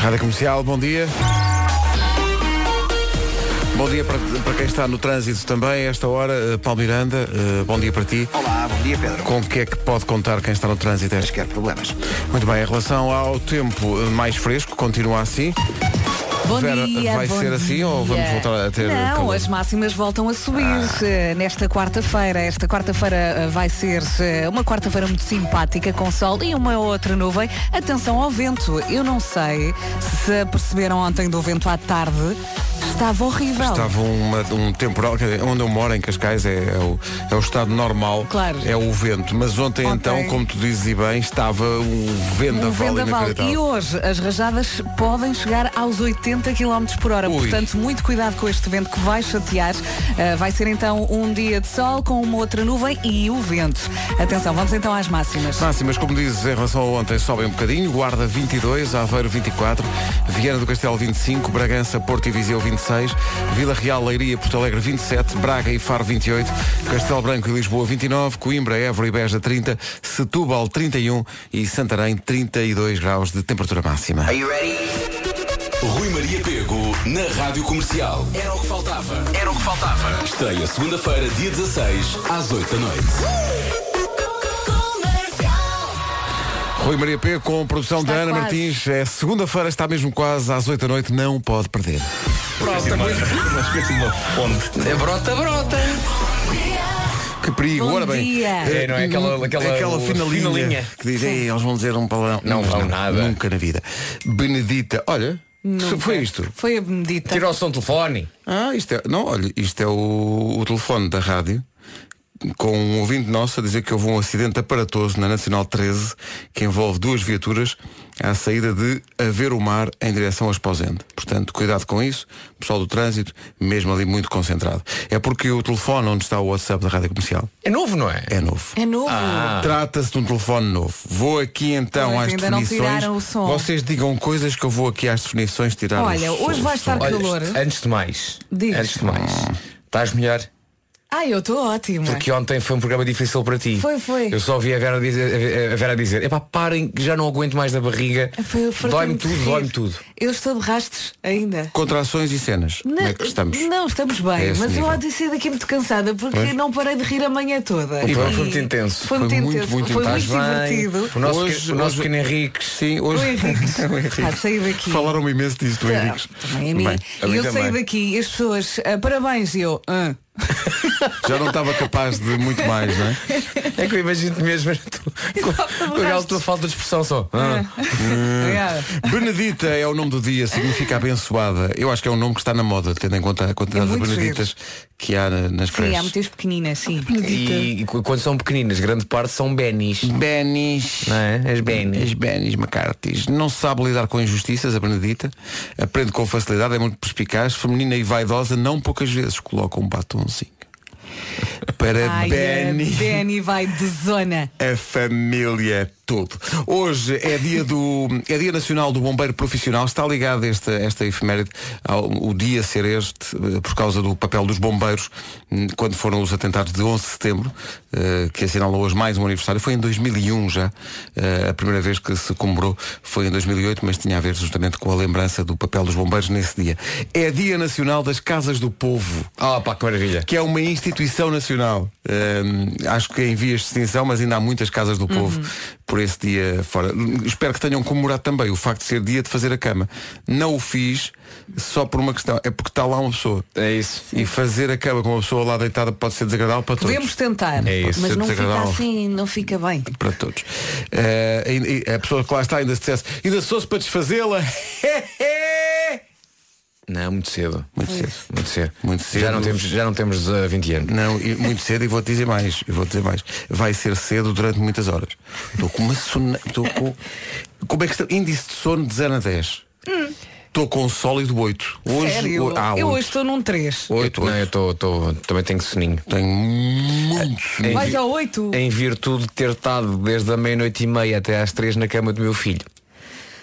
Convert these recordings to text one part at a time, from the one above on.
Rádio Comercial, bom dia. Bom dia para, para quem está no trânsito também, esta hora, eh, Paulo Miranda, eh, bom dia para ti. Olá, bom dia Pedro. Com o que é que pode contar quem está no trânsito? Qualquer problemas. Muito bem, em relação ao tempo eh, mais fresco, continua assim. Bom Vera, dia, vai ser assim ou dia. vamos voltar a ter Não, calor? as máximas voltam a subir eh, nesta quarta-feira. Esta quarta-feira eh, vai ser eh, uma quarta-feira muito simpática, com sol e uma outra nuvem. Atenção ao vento. Eu não sei se perceberam ontem do vento à tarde. Estava horrível. Estava uma- um temporal, onde eu moro, em Cascais, é, é o, é o estado normal, Claro. é o vento. Mas ontem, Ontem- então, como tu dizes e bem, estava um vendaval, Um vendaval. E hoje as rajadas podem chegar aos 80 km por hora. Ui. Portanto, muito cuidado com este vento que vai chatear. Uh, vai ser então um dia de sol com uma outra nuvem e o vento. Atenção, vamos então às máximas. Máximas, como dizes, em relação a ontem, sobem um bocadinho. Guarda 22, Aveiro 24, Viana do Castelo 25, Bragança, Porto e Viseu 26, Vila Real, Leiria, Porto Alegre 27, Braga e Faro 28, Castelo Branco e Lisboa 29, Coimbra, Évora e Beja 30, Setúbal 31 e Santarém 32 graus de temperatura máxima. Are you ready? Rui Maria Pego na Rádio Comercial. Era o que faltava. Era o que faltava. Estreia segunda-feira, dia 16, às 8 da noite. Rui Maria P com produção Está da Ana quase. Martins. É segunda-feira, está mesmo quase às 8 da noite, não pode perder. É brota, brota. Que perigo, Bom ora bem. dia. É, não é? Aquela- aquela- o- finalinha, finalinha. que diz, "Ei, eles vão dizer um palavrão. Não Mas vão nada. Nunca na vida. Benedita, olha, Nunca. foi isto. Foi a o som do telefone. Ah, isto é, não, olha, isto é o, o telefone da rádio com um ouvinte nosso a dizer que houve um acidente aparatoso na Nacional 13 que envolve duas viaturas à saída de Haver o Mar em direção a Esposende. Portanto, cuidado com isso, pessoal do trânsito, mesmo ali muito concentrado. É porque o telefone onde está o WhatsApp da Rádio Comercial É novo, não é? é novo. É novo. Trata-se de um telefone novo. Vou aqui então Pois, às ainda não definições. tiraram o som. Vocês digam coisas que eu vou aqui às definições tirar. Olha, o hoje vai estar calor. antes de mais. Diz. Antes de mais. Estás melhor? Ah, eu estou ótima. Porque ontem foi um programa difícil para ti. Foi, foi. Eu só ouvi a Vera dizer, a Vera dizer, epá, parem que já não aguento mais da barriga. Eu Dói-me tudo, dói-me tudo. Eu estou de rastos ainda. Contrações e cenas. Como é que estamos? Não, estamos bem, É mas eu nível. há de ser daqui muito cansada porque Pois. não parei de rir a manhã toda. E foi muito intenso. Foi muito Foi muito, intenso. muito foi intenso. muito divertido. O nosso, Hoje- pequeno- o nosso hoje- pequeno Henriques. Sim, hoje. O Henrique. O Henrique. Ah, saí daqui. Falaram imenso disso do Tá, Henrique. Também a mim. Bem, e eu saí daqui e as pessoas, ah, parabéns, e eu. ah. Já não estava capaz de muito mais, não é? É que eu imagino-te mesmo tu, com, com aquela tua falta de expressão só. Ah. Obrigada. Benedita é o nome do dia, significa abençoada. Eu acho que é um nome que está na moda, tendo em conta a quantidade É de Beneditas que há na- nas Sim, há creches. muitas pequeninas, sim. E, e qu- quando são pequeninas, grande parte são Benis. Benis. Não é? As Benis. As Benis McCarthy's. Não sabe lidar com injustiças, a Benedita. Aprende com facilidade, é muito perspicaz, feminina e vaidosa, não poucas vezes coloca um commencer. Para Ai, Benny. a Benny vai de zona. A família todo. Hoje é dia do é dia nacional do bombeiro profissional. Está ligado esta esta efeméride ao o dia ser este eh, por causa do papel dos bombeiros hum, quando foram os atentados de 11 de setembro eh, que assinala hoje mais um aniversário. Foi em 2001 já eh, a primeira vez que se comemorou foi em 2008, mas tinha a ver justamente com a lembrança do papel dos bombeiros nesse dia. É dia nacional das casas do povo Ah, pá, que maravilha. que é uma instituição nacional. Hum, acho que em vias de extinção, mas ainda há muitas casas do povo por esse dia fora. Espero que tenham comemorado também o facto de ser dia de fazer a cama. Não o fiz só por uma questão, é porque está lá uma pessoa. É isso. E fazer a cama com uma pessoa lá deitada pode ser desagradável para todos. Podemos tentar, É isso, mas não fica assim, não fica bem. Para todos. E a pessoa que lá está ainda se dissesse, ainda sou-se para desfazê-la. Não, muito cedo. Muito cedo. Muito cedo. Muito cedo. Já não temos, já não temos uh, 20 anos. Não, e muito cedo e vou-te dizer mais, eu vou dizer mais. Vai ser cedo durante muitas horas. Estou com uma sono. Estou com. Como é que está? Índice de sono de 0 a 10. Estou com um sólido 8. Hoje. Sério? o- ah, eu 8. hoje estou num 3. 8, Não, eu tô, tô- também tenho soninho. Tenho muito. Em Vais vi- ao 8? Em virtude de ter estado desde a meia-noite e meia até às três na cama do meu filho.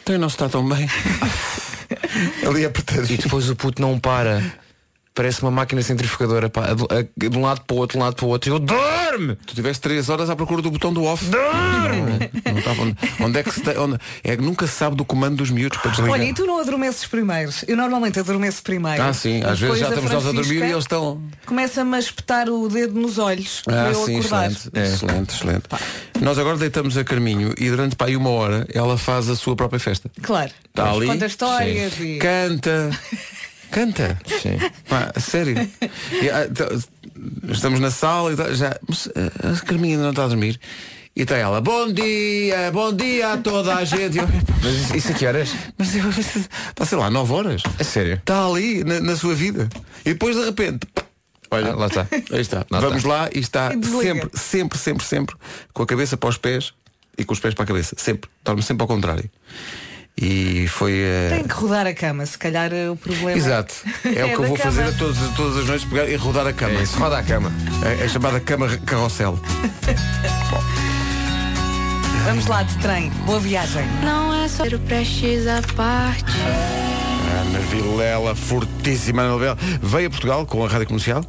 Então não se está tão bem. Ali é E apertadinho. depois o puto não para. Parece uma máquina centrifugadora, pá, de, um lado para o outro, de um lado para o outro. Eu dorme! Tu tiveste 3 horas à procura do botão do off. Não estava onde, onde é que se tem, onde, é que nunca se sabe do comando dos miúdos para desligar. Olha, e tu não adormeces primeiro? Eu normalmente adormeço primeiro. Ah, sim, às vezes já estamos nós a dormir e eles estão. Começa-me a espetar o dedo nos olhos para Ah, eu sim, acordar. excelente, excelente, excelente. Nós agora deitamos a Carminho e durante pá, aí uma hora ela faz a sua própria festa. Claro. Está ali. Conta histórias e. Canta. Canta. Sim. Pá, sério. Ah, estamos na sala e tá- já. Mas ah, a Carminha ainda não está a dormir. E está ela, bom dia, bom dia a toda a gente. Eu, Mas isso, a que horas? mas eu, está, sei lá, 9 horas. É sério? Está ali na, na sua vida. E depois de repente. Olha, Ah, lá está. Aí está. Lá Vamos está. lá e está E sempre, sempre, sempre, sempre com a cabeça para os pés e com os pés para a cabeça. Sempre. Dorme sempre ao contrário. E foi. eh, Tem que rodar a cama, se calhar eh, o problema. Exato. É, o que eu vou cama. fazer a todas, todas as noites pegar e rodar a cama. É isso, roda a cama. É, é chamada cama carrossel. Vamos lá de trem. Boa viagem. Não é só o prestes à parte. Ana Vilela, fortíssima Ana Vilela. Veio a Portugal com a Rádio Comercial.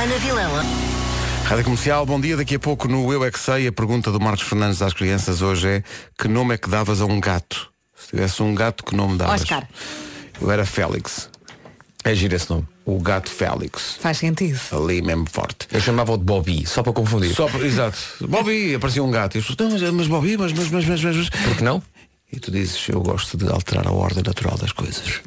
Ana Vilela. Rádio Comercial, bom dia. Daqui a pouco no Eu é que Sei, a pergunta do Marcos Fernandes às crianças hoje é que nome é que davas a um gato? Se tivesse um gato, que nome davas? Oscar. Eu era Félix. É giro esse nome. O gato Félix. Faz sentido. Ali mesmo forte. Eu chamava-o de Bobby, só para confundir. Só, por- exato. Bobby, aparecia um gato. E as pessoas, não, mas, mas Bobby, mas, mas, mas, mas, mas, mas. Por que não? E tu dizes, eu gosto de alterar a ordem natural das coisas.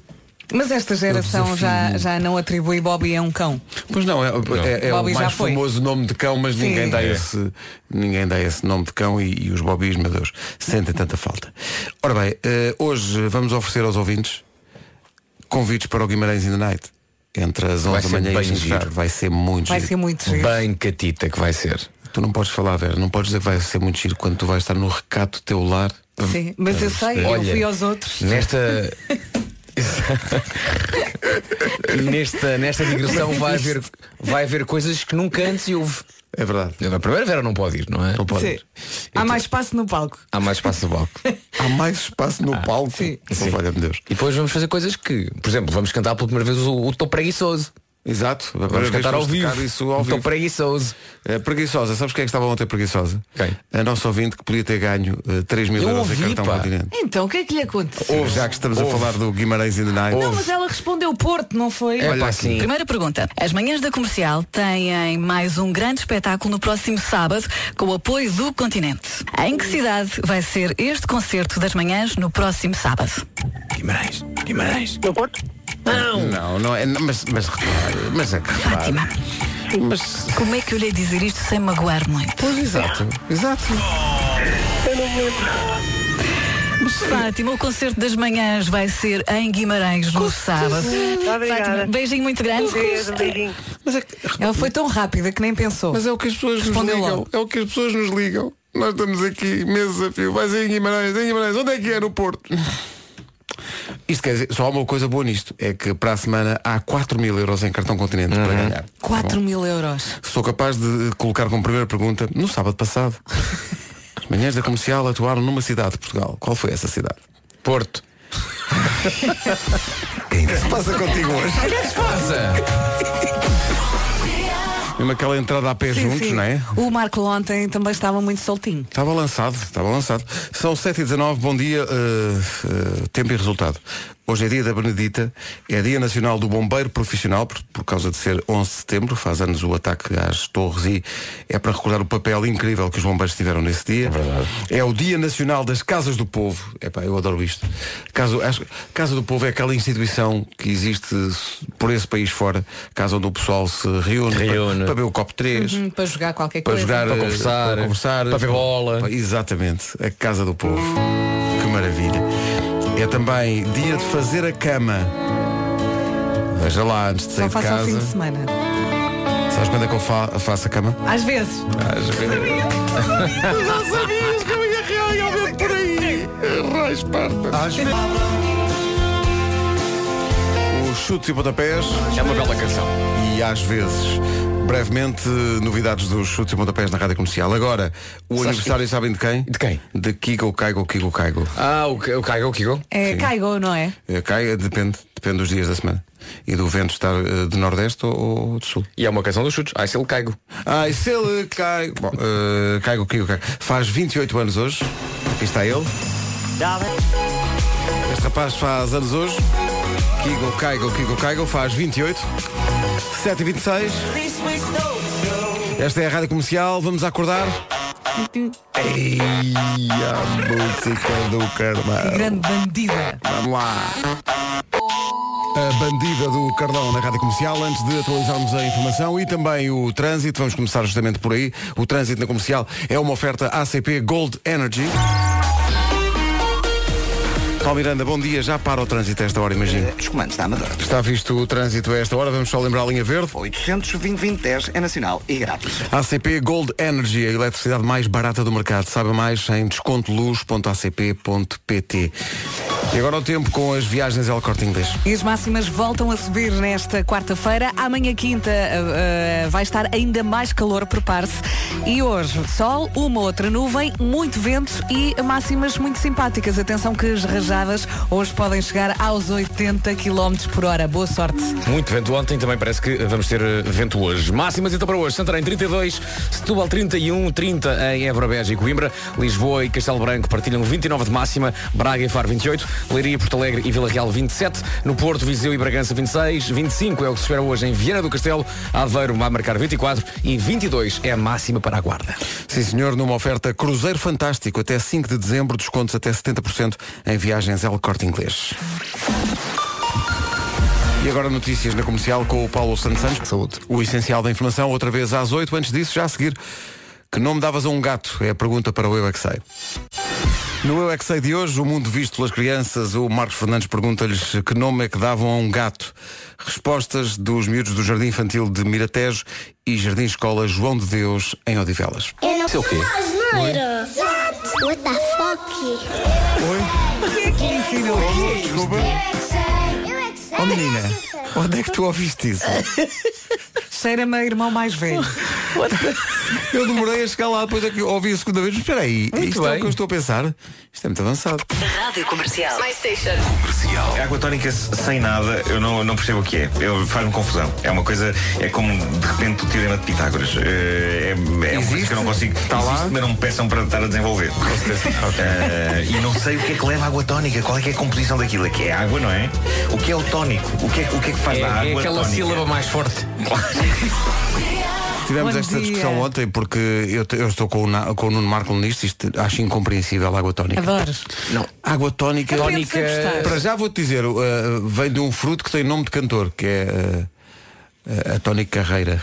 Mas esta geração já, já não atribui Bobby a um cão. Pois não, é, é- é Bobby o mais famoso nome de cão, mas Sim. ninguém dá, É. esse, ninguém dá esse nome de cão e, e os Bobbies, meu Deus, sentem tanta falta. Ora bem, eh, hoje vamos oferecer aos ouvintes convites para o Guimarães in the Night. Entre as 11 Vai da manhã e as 5 da tarde. giro. Vai ser muito Vai giro. ser muito giro. Bem catita que vai ser. Tu não podes falar, Vera, não podes dizer que vai ser muito giro quando tu vais estar no recato do teu lar. Sim, mas eu sei, eu Olha, fui aos outros. Nesta. nesta, nesta digressão vai haver, vai haver coisas que nunca antes houve. É verdade. A primeira Vera não pode ir, não é? Não pode. Sim. Há mais espaço no palco. Há mais espaço no palco. Há mais espaço no palco. sim. Valha-me Deus. E depois vamos fazer coisas que, por exemplo, vamos cantar pela primeira vez o, o Tô Preguiçoso. Exato. Vamos vez cantar ao vivo. Isso ao vivo. Tô Preguiçoso. É, preguiçosa, sabes quem é que estava ontem preguiçosa? Quem? A nossa ouvinte que podia ter ganho uh, 3 mil Eu euros em ouvi, cartão pá. continente. Então, o que é que lhe aconteceu? Ouve, já que estamos a falar do Guimarães in the Night. Não, mas ela respondeu Porto, não foi? É Olha pá, aqui. sim. Primeira pergunta. As manhãs da comercial têm mais um grande espetáculo no próximo sábado com o apoio do continente. Em que cidade vai ser este concerto das manhãs no próximo sábado? Guimarães. Guimarães. Não, não é. Mas, mas mas é que. Fátima, Mas. como é que eu lhe dizer isto sem magoar muito? Pois exato, exato. Fátima, o concerto das manhãs vai ser em Guimarães no sábado. Fátima, beijinho muito grande. Mas é, que- Ela foi tão rápida que nem pensou. mas é o que as pessoas nos Respondeu ligam. logo. É o que as pessoas nos ligam. Nós estamos aqui, meses a fio. Vai ser em Guimarães, em Guimarães. Onde é que é? No Porto. Isto quer dizer, só há uma coisa boa nisto, é que para a semana há 4 mil euros em cartão continente para ganhar. 4 mil euros. Sou capaz de colocar como primeira pergunta, no sábado passado, as manhãs da comercial atuaram numa cidade de Portugal. Qual foi essa cidade? Porto. O que se passa contigo hoje? Passa. Mesmo aquela entrada a pé Sim, juntos, sim. não é? O Marco ontem também estava muito soltinho. Estava lançado, estava lançado. São 7h19, bom dia, uh, uh, tempo e resultado. Hoje é dia da Benedita, é dia nacional do bombeiro profissional, por, por causa de ser 11 de setembro, faz anos o ataque às torres e é para recordar o papel incrível que os bombeiros tiveram nesse dia. É verdade. É o dia nacional das casas do povo. Epá, eu adoro isto. Casa, acho- casa do povo é aquela instituição que existe por esse país fora, casa onde o pessoal se reúne, Reúne. Para, para ver o copo 3, Hum, para jogar qualquer para coisa. jogar, Para conversar, para, conversar, para ver bola. Exatamente, a casa do povo. Que maravilha. É também dia de fazer a cama. Veja lá, antes de Só sair de faço ao fim casa. de semana. Sabes quando é que eu fa- faço a cama? Às vezes. Às vezes. Já sabias que eu ia realmente por aí. Rai, Esparta. Às vezes. Os chutes e pontapés. É uma bela canção. E às vezes brevemente, novidades dos chutes e pontapés na rádio comercial. Agora, o aniversário sabem de quem? De quem? De Kiko Caigo Kiko Caigo. Ah, o, o Caigo, o Kiko? É Caigo, não é? Eh, Caiga, depende, depende dos dias da semana. E do vento estar eh, de Nordeste ou, ou de Sul. E é uma canção dos chutes. Ah, se ele Caigo. Ai, se ele cai. Bom, eh, Caigo Kiko Caigo. Faz 28 anos hoje. Aqui está ele. Este rapaz faz anos hoje. Kiko Caigo Kiko Caigo faz 28. 7 e 26 Esta é a rádio comercial. Vamos acordar. Ei, a música do Carmão. Grande bandida. Vamos lá. A bandida do Cardão na Rádio Comercial, antes de atualizarmos a informação e também o trânsito, vamos começar justamente por aí. O trânsito na comercial é uma oferta ACP Gold Energy. Paulo Miranda, bom dia. Já para o trânsito a esta hora, imagino. Dos comandos da Amadora. Está visto o trânsito a esta hora, vamos só lembrar a linha verde. 820 é nacional e grátis. ACP Gold Energy, a eletricidade mais barata do mercado. Saiba mais em descontoluz.acp.pt. E agora o tempo com as viagens El Corte Inglês. E as máximas voltam a subir nesta quarta-feira. Amanhã quinta uh, uh, vai estar ainda mais calor por parte. E hoje, sol, uma outra nuvem, muito vento e máximas muito simpáticas. Atenção que as rajadas hoje podem chegar aos 80 km por hora. Boa sorte. Muito vento ontem, também parece que vamos ter eh, vento hoje. Máximas então para hoje. Santarém 32, Setúbal 31, 30 em Évora, Beja e Coimbra, Lisboa e Castelo Branco partilham 29 de máxima, Braga e Faro 28, Leiria, Porto Alegre e Vila Real 27, no Porto, Viseu e Bragança 26, 25 é o que se espera hoje em Viana do Castelo, Aveiro vai marcar 24 e 22 é a máxima para a Guarda. Sim, senhor, numa oferta Cruzeiro Fantástico até 5 de dezembro, descontos até 70% em viagens El Corte Inglês. E agora notícias na comercial com o Paulo Santos Santos. Saúde. O essencial da informação, outra vez às 8. Antes disso, já a seguir, que nome davas a um gato? É a pergunta para o Eu é que Sei. No Eu é que Sei de hoje, o mundo visto pelas crianças, o Marcos Fernandes pergunta-lhes que nome é que davam a um gato. Respostas dos miúdos do Jardim Infantil de Miratejo e Jardim Escola João de Deus em Odivelas. Eu não Isso é o quê? Asneira. What the fuck? Desculpa. Eu é que sei. É que sei. Oh menina, onde é que tu ouviste isso? Cheira-me a irmão mais velho. Eu demorei a chegar lá, depois é que ouvi a segunda vez. Espera aí, Muito isto é o bem. que eu estou a pensar. Isto é muito avançado. Rádio Comercial. Água tónica sem nada, eu não, não percebo o que é. Eu- Faz-me confusão. É uma coisa, é como de repente o teorema de Pitágoras. Eh, É, é uma coisa que eu não consigo. Está lá? Mas não me peçam para estar a desenvolver. Eh, e não sei o que é que leva a água tónica. Qual é que é a composição daquilo? É que é água, não é? O que é o tónico? O que é, o que, é que faz É, da água é aquela tónica? sílaba mais forte. Tivemos Bom esta dia. discussão ontem porque eu, eu estou com o, Na- com o Nuno Marco nisto, isto acho incompreensível a água tónica. Adoras. Não, água tónica. Aprende-se a gostar. Para já vou-te dizer, uh, vem de um fruto que tem nome de cantor, que é uh, a tónica carreira.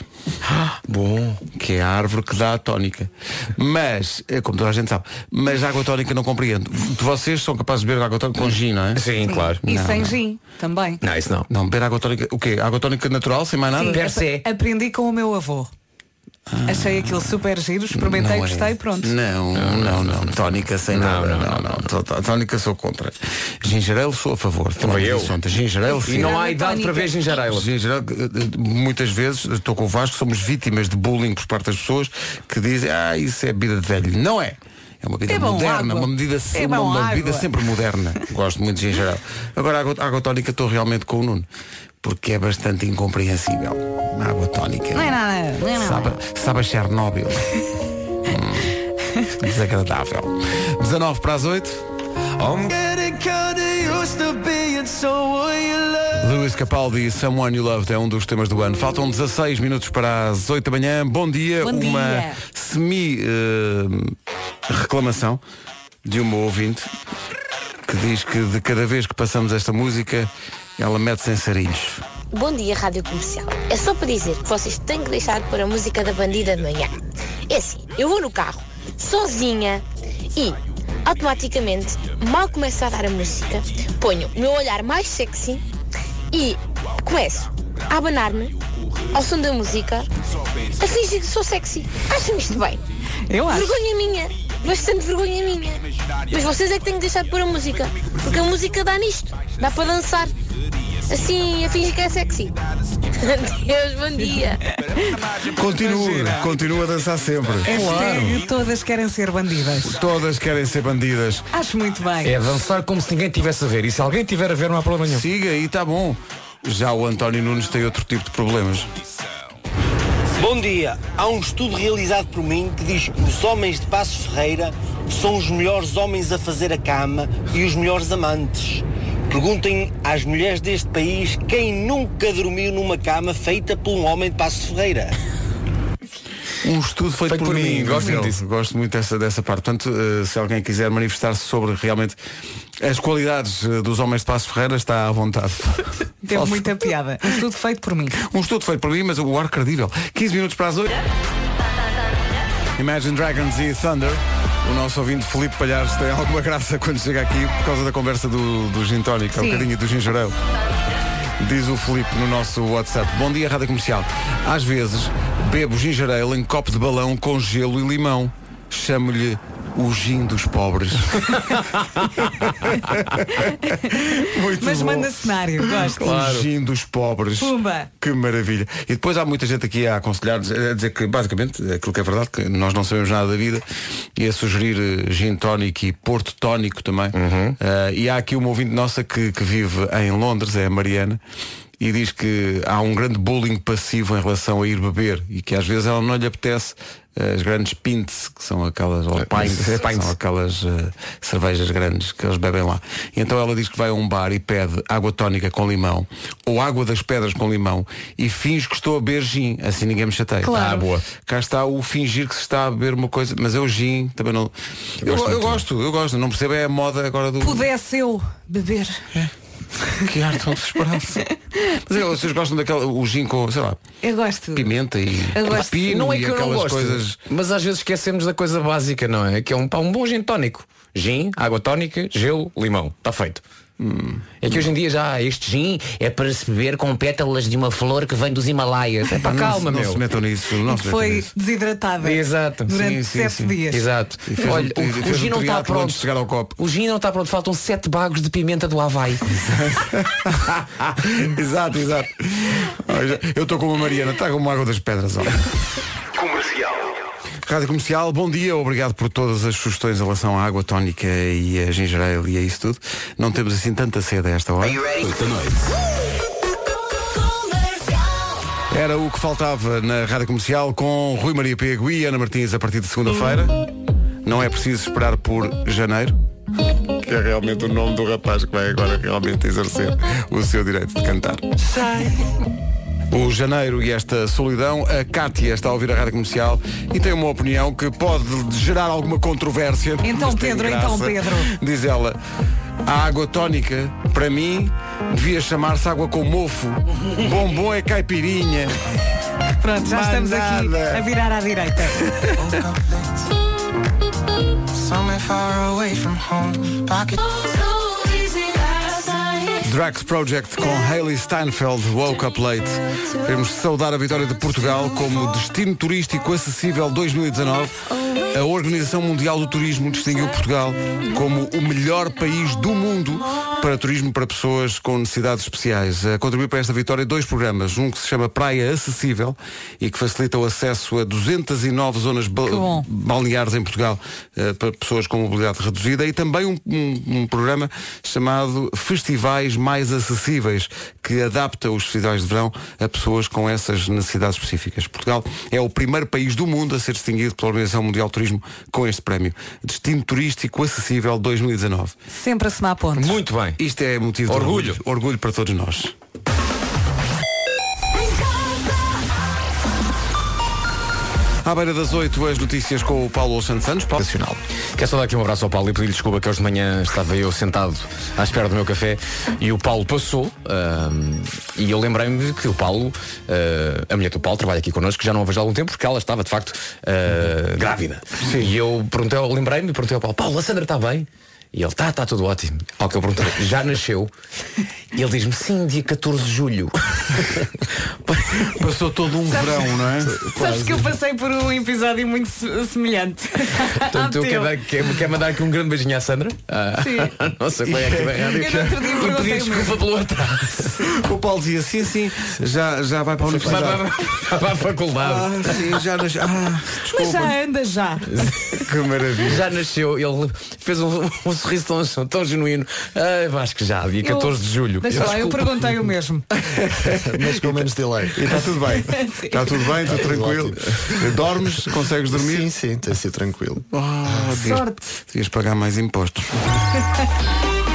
Bom. Que é a árvore que dá a tónica. Mas, eh, como toda a gente sabe, mas a água tónica não compreendo. Vocês são capazes de beber água tónica com gin, não é? Sim, claro. E Não, sem não. gin também. Não, isso não. Não, beber água tónica. O quê? Água tónica natural, sem mais nada? Sim, Per se. ap- aprendi com o meu avô. Achei aquilo super giro, experimentei, é. gostei, pronto. Não, não, não. Tónica sem Não, nada. não, Não, não. Tó- tó- Tónica sou contra. Gingerel sou a favor. Também eu. Gingerel E não há idade para ver gingereila. Gingerel, eh, eh, muitas vezes, estou com o Vasco, somos vítimas de bullying por parte das pessoas que dizem, ah, isso é bebida de velho. Não é. É uma bebida É moderna, água. uma medida É sempre, bom uma bebida sempre moderna. Gosto muito de gingerel. Agora a água, a água tónica estou realmente com o Nuno. Porque é bastante incompreensível. A água tónica. Não é nada, não é nada. Sabe, sabe a Chernobyl. Hum, desagradável. 19 para as 8. Luís Capaldi e Someone You Loved é um dos temas do ano. Faltam 16 minutos para as 8 da manhã. Bom dia. Bom uma semi-reclamação de uma ouvinte que diz que de cada vez que passamos esta música ela mete-se em sarilhos. Bom dia, Rádio Comercial. É só para dizer que vocês têm que deixar de pôr a música da bandida de manhã. É assim, eu vou no carro, sozinha, e automaticamente, mal começa a dar a música, ponho o meu olhar mais sexy e começo a abanar-me ao som da música, a fingir que sou sexy. Acham isto bem? Eu acho. Vergonha minha, bastante vergonha minha. Mas vocês é que têm que deixar de pôr a música, porque a música dá nisto, dá para dançar. Assim, a fingir que é sexy. Deus, bom dia. Continua, continua a dançar sempre. Hashtag todas querem ser bandidas. Todas querem ser bandidas. Acho muito bem. É dançar como se ninguém tivesse a ver. E se alguém tiver a ver, não há problema nenhum. Siga e está bom. Já o António Nunes tem outro tipo de problemas. Bom dia. Há um estudo realizado por mim que diz que os homens de Passo Ferreira são os melhores homens a fazer a cama e os melhores amantes. Perguntem às mulheres deste país quem nunca dormiu numa cama feita por um homem de Passo Ferreira. Um estudo feito, Feito por, por mim, mim, gosto muito disso. Gosto muito dessa, dessa parte. Portanto, eh, se alguém quiser manifestar-se sobre realmente as qualidades eh, dos homens de Passo Ferreira, está à vontade. Teve muita piada. Um Tudo feito por mim. Um estudo feito por mim, mas o ar credível. 15 minutos para as 8. Imagine Dragons e Thunder. O nosso ouvinte Felipe Palhares tem alguma graça quando chega aqui por causa da conversa do, do gin tónico, um Sim. bocadinho do ginger ale. Diz o Felipe no nosso WhatsApp. Bom dia, Rádio Comercial. Às vezes bebo ginger ale em copo de balão com gelo e limão. Chamo-lhe o gin dos pobres. Muito Mas bom. manda cenário, gosto. O gin dos pobres. Pumba. Que maravilha. E depois há muita gente aqui a aconselhar, a dizer que basicamente aquilo que é verdade, que nós não sabemos nada da vida, e a sugerir eh, gin tónico e porto tónico também. Eh, e há aqui uma ouvinte nossa que, que vive em Londres, é a Mariana. E diz que há um grande bullying passivo em relação a ir beber e que às vezes ela não lhe apetece eh, as grandes pints, que são aquelas, ou pints, é que pints. são aquelas eh, cervejas grandes que eles bebem lá. E então ela diz que vai a um bar e pede água tónica com limão ou água das pedras com limão e finge que estou a beber gin, assim ninguém me chateia. Claro. Ah, boa. Cá está o fingir que se está a beber uma coisa, mas eu gin também não. Eu, gosto eu gosto, eu gosto, não percebo é a moda agora do. Pudesse eu beber. Que ar tão desesperado. mas é, vocês gostam daquela, o gin com, sei lá, Eu gosto. pimenta e gosto. pepino Não é e que eu não aquelas gosto, coisas. mas às vezes esquecemos da coisa básica, não é? Que é um, pá, um bom gin tónico. Gin, água tónica, gelo, limão. Está feito. É que hoje em dia já este gin é para se beber com pétalas de uma flor que vem dos Himalaias. É para Não calma, não meu. se metam nisso, não se Foi nisso. desidratada. Exato. Durante Sim, sete sim. dias. Exato. Olha, um- o, o gin um não está pronto. chegar ao copo. O gin não está pronto. Faltam sete bagos de pimenta do Havaí. exato, exato. Eu estou com uma Mariana, está como água das pedras. Olha. Rádio Comercial, bom dia, obrigado por todas as sugestões em relação à água tónica e a ginger ale e a isso tudo. Não temos assim tanta sede a esta hora. Era o que faltava na Rádio Comercial com Rui Maria Pego e Ana Martins a partir de segunda-feira. Não é preciso esperar por janeiro. Que é realmente o nome do rapaz que vai agora realmente exercer o seu direito de cantar. O janeiro e esta solidão, a Cátia está a ouvir a rádio comercial e tem uma opinião que pode gerar alguma controvérsia. Então, Pedro, então. Pedro. Diz ela, a água tónica, para mim, devia chamar-se água com mofo. Bombom é caipirinha. Pronto, já Mais estamos aqui a virar à direita. Drax Project com Hayley Steinfeld, Woke Up Late. Queremos saudar a vitória de Portugal como destino turístico acessível 2019. A Organização Mundial do Turismo distinguiu Portugal como o melhor país do mundo para turismo para pessoas com necessidades especiais. A contribuir para esta vitória dois programas. Um que se chama Praia Acessível e que facilita o acesso a 209 zonas ba- balneares em Portugal eh, para pessoas com mobilidade reduzida e também um, um- um programa chamado Festivais Mais Acessíveis que adapta os festivais de verão a pessoas com essas necessidades específicas. Portugal é o primeiro país do mundo a ser distinguido pela Organização Mundial Turismo com este prémio. Destino Turístico Acessível 2019. Sempre a somar pontos. Muito bem. Isto é motivo Orgulho. de orgulho. Orgulho para todos nós. À beira das 8, as notícias com o Paulo Santos Santos. Paulo Nacional. Quero só dar aqui um abraço ao Paulo e pedir-lhe desculpa que hoje de manhã estava eu sentado à espera do meu café e o Paulo passou e eu lembrei-me que o Paulo, ah, a mulher do Paulo trabalha aqui connosco, já não a vejo há algum tempo porque ela estava de facto ah, grávida. E eu perguntei, lembrei-me e perguntei ao Paulo, Paulo, a Sandra está bem? E ele, está, está tudo ótimo. Ao que eu perguntei, já nasceu? E ele diz-me, sim, dia 14 de julho. Passou todo um verão, não é? Sabes que eu passei por um episódio muito se- semelhante. Portanto, eu quero, dar- quero- quero mandar aqui um grande beijinho à Sandra. Ah, Sim. a nossa colega aqui da rádio. Eu no outro dia E perguntei pedir o desculpa pelo atraso. O Paulo dizia, sim, sim, já, já vai para a Vai, universidade. vai, vai, vai à faculdade. Ah, sim, já nas... Ah, Mas desculpa. já anda já. Que maravilha. Já nasceu, ele fez um, um sorriso tão, tão genuíno. Ai, Vasco já, dia 14 de julho. Deixa lá, eu perguntei o mesmo. Mas com menos delay. E está tudo bem. Está tudo bem, está tranquilo. Dormes, consegues dormir? Sim, sim, tem sido tranquilo. Oh, devias, Sorte. devias pagar mais impostos.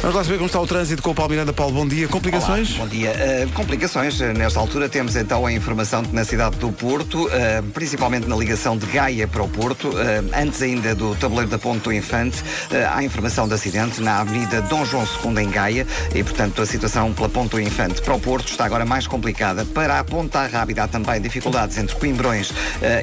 Vamos lá saber como está o trânsito com o Paulo Miranda. Paulo, bom dia. Complicações? Olá, bom dia. Uh, complicações, uh, nesta altura temos então a informação de que na cidade do Porto, uh, principalmente na ligação de Gaia para o Porto, uh, antes ainda do tabuleiro da Ponte do Infante, há informação de acidente na Avenida Dom João II em Gaia e, portanto, a situação pela Ponte do Infante para o Porto está agora mais complicada. Para a Ponta Rábida há também dificuldades entre Coimbrões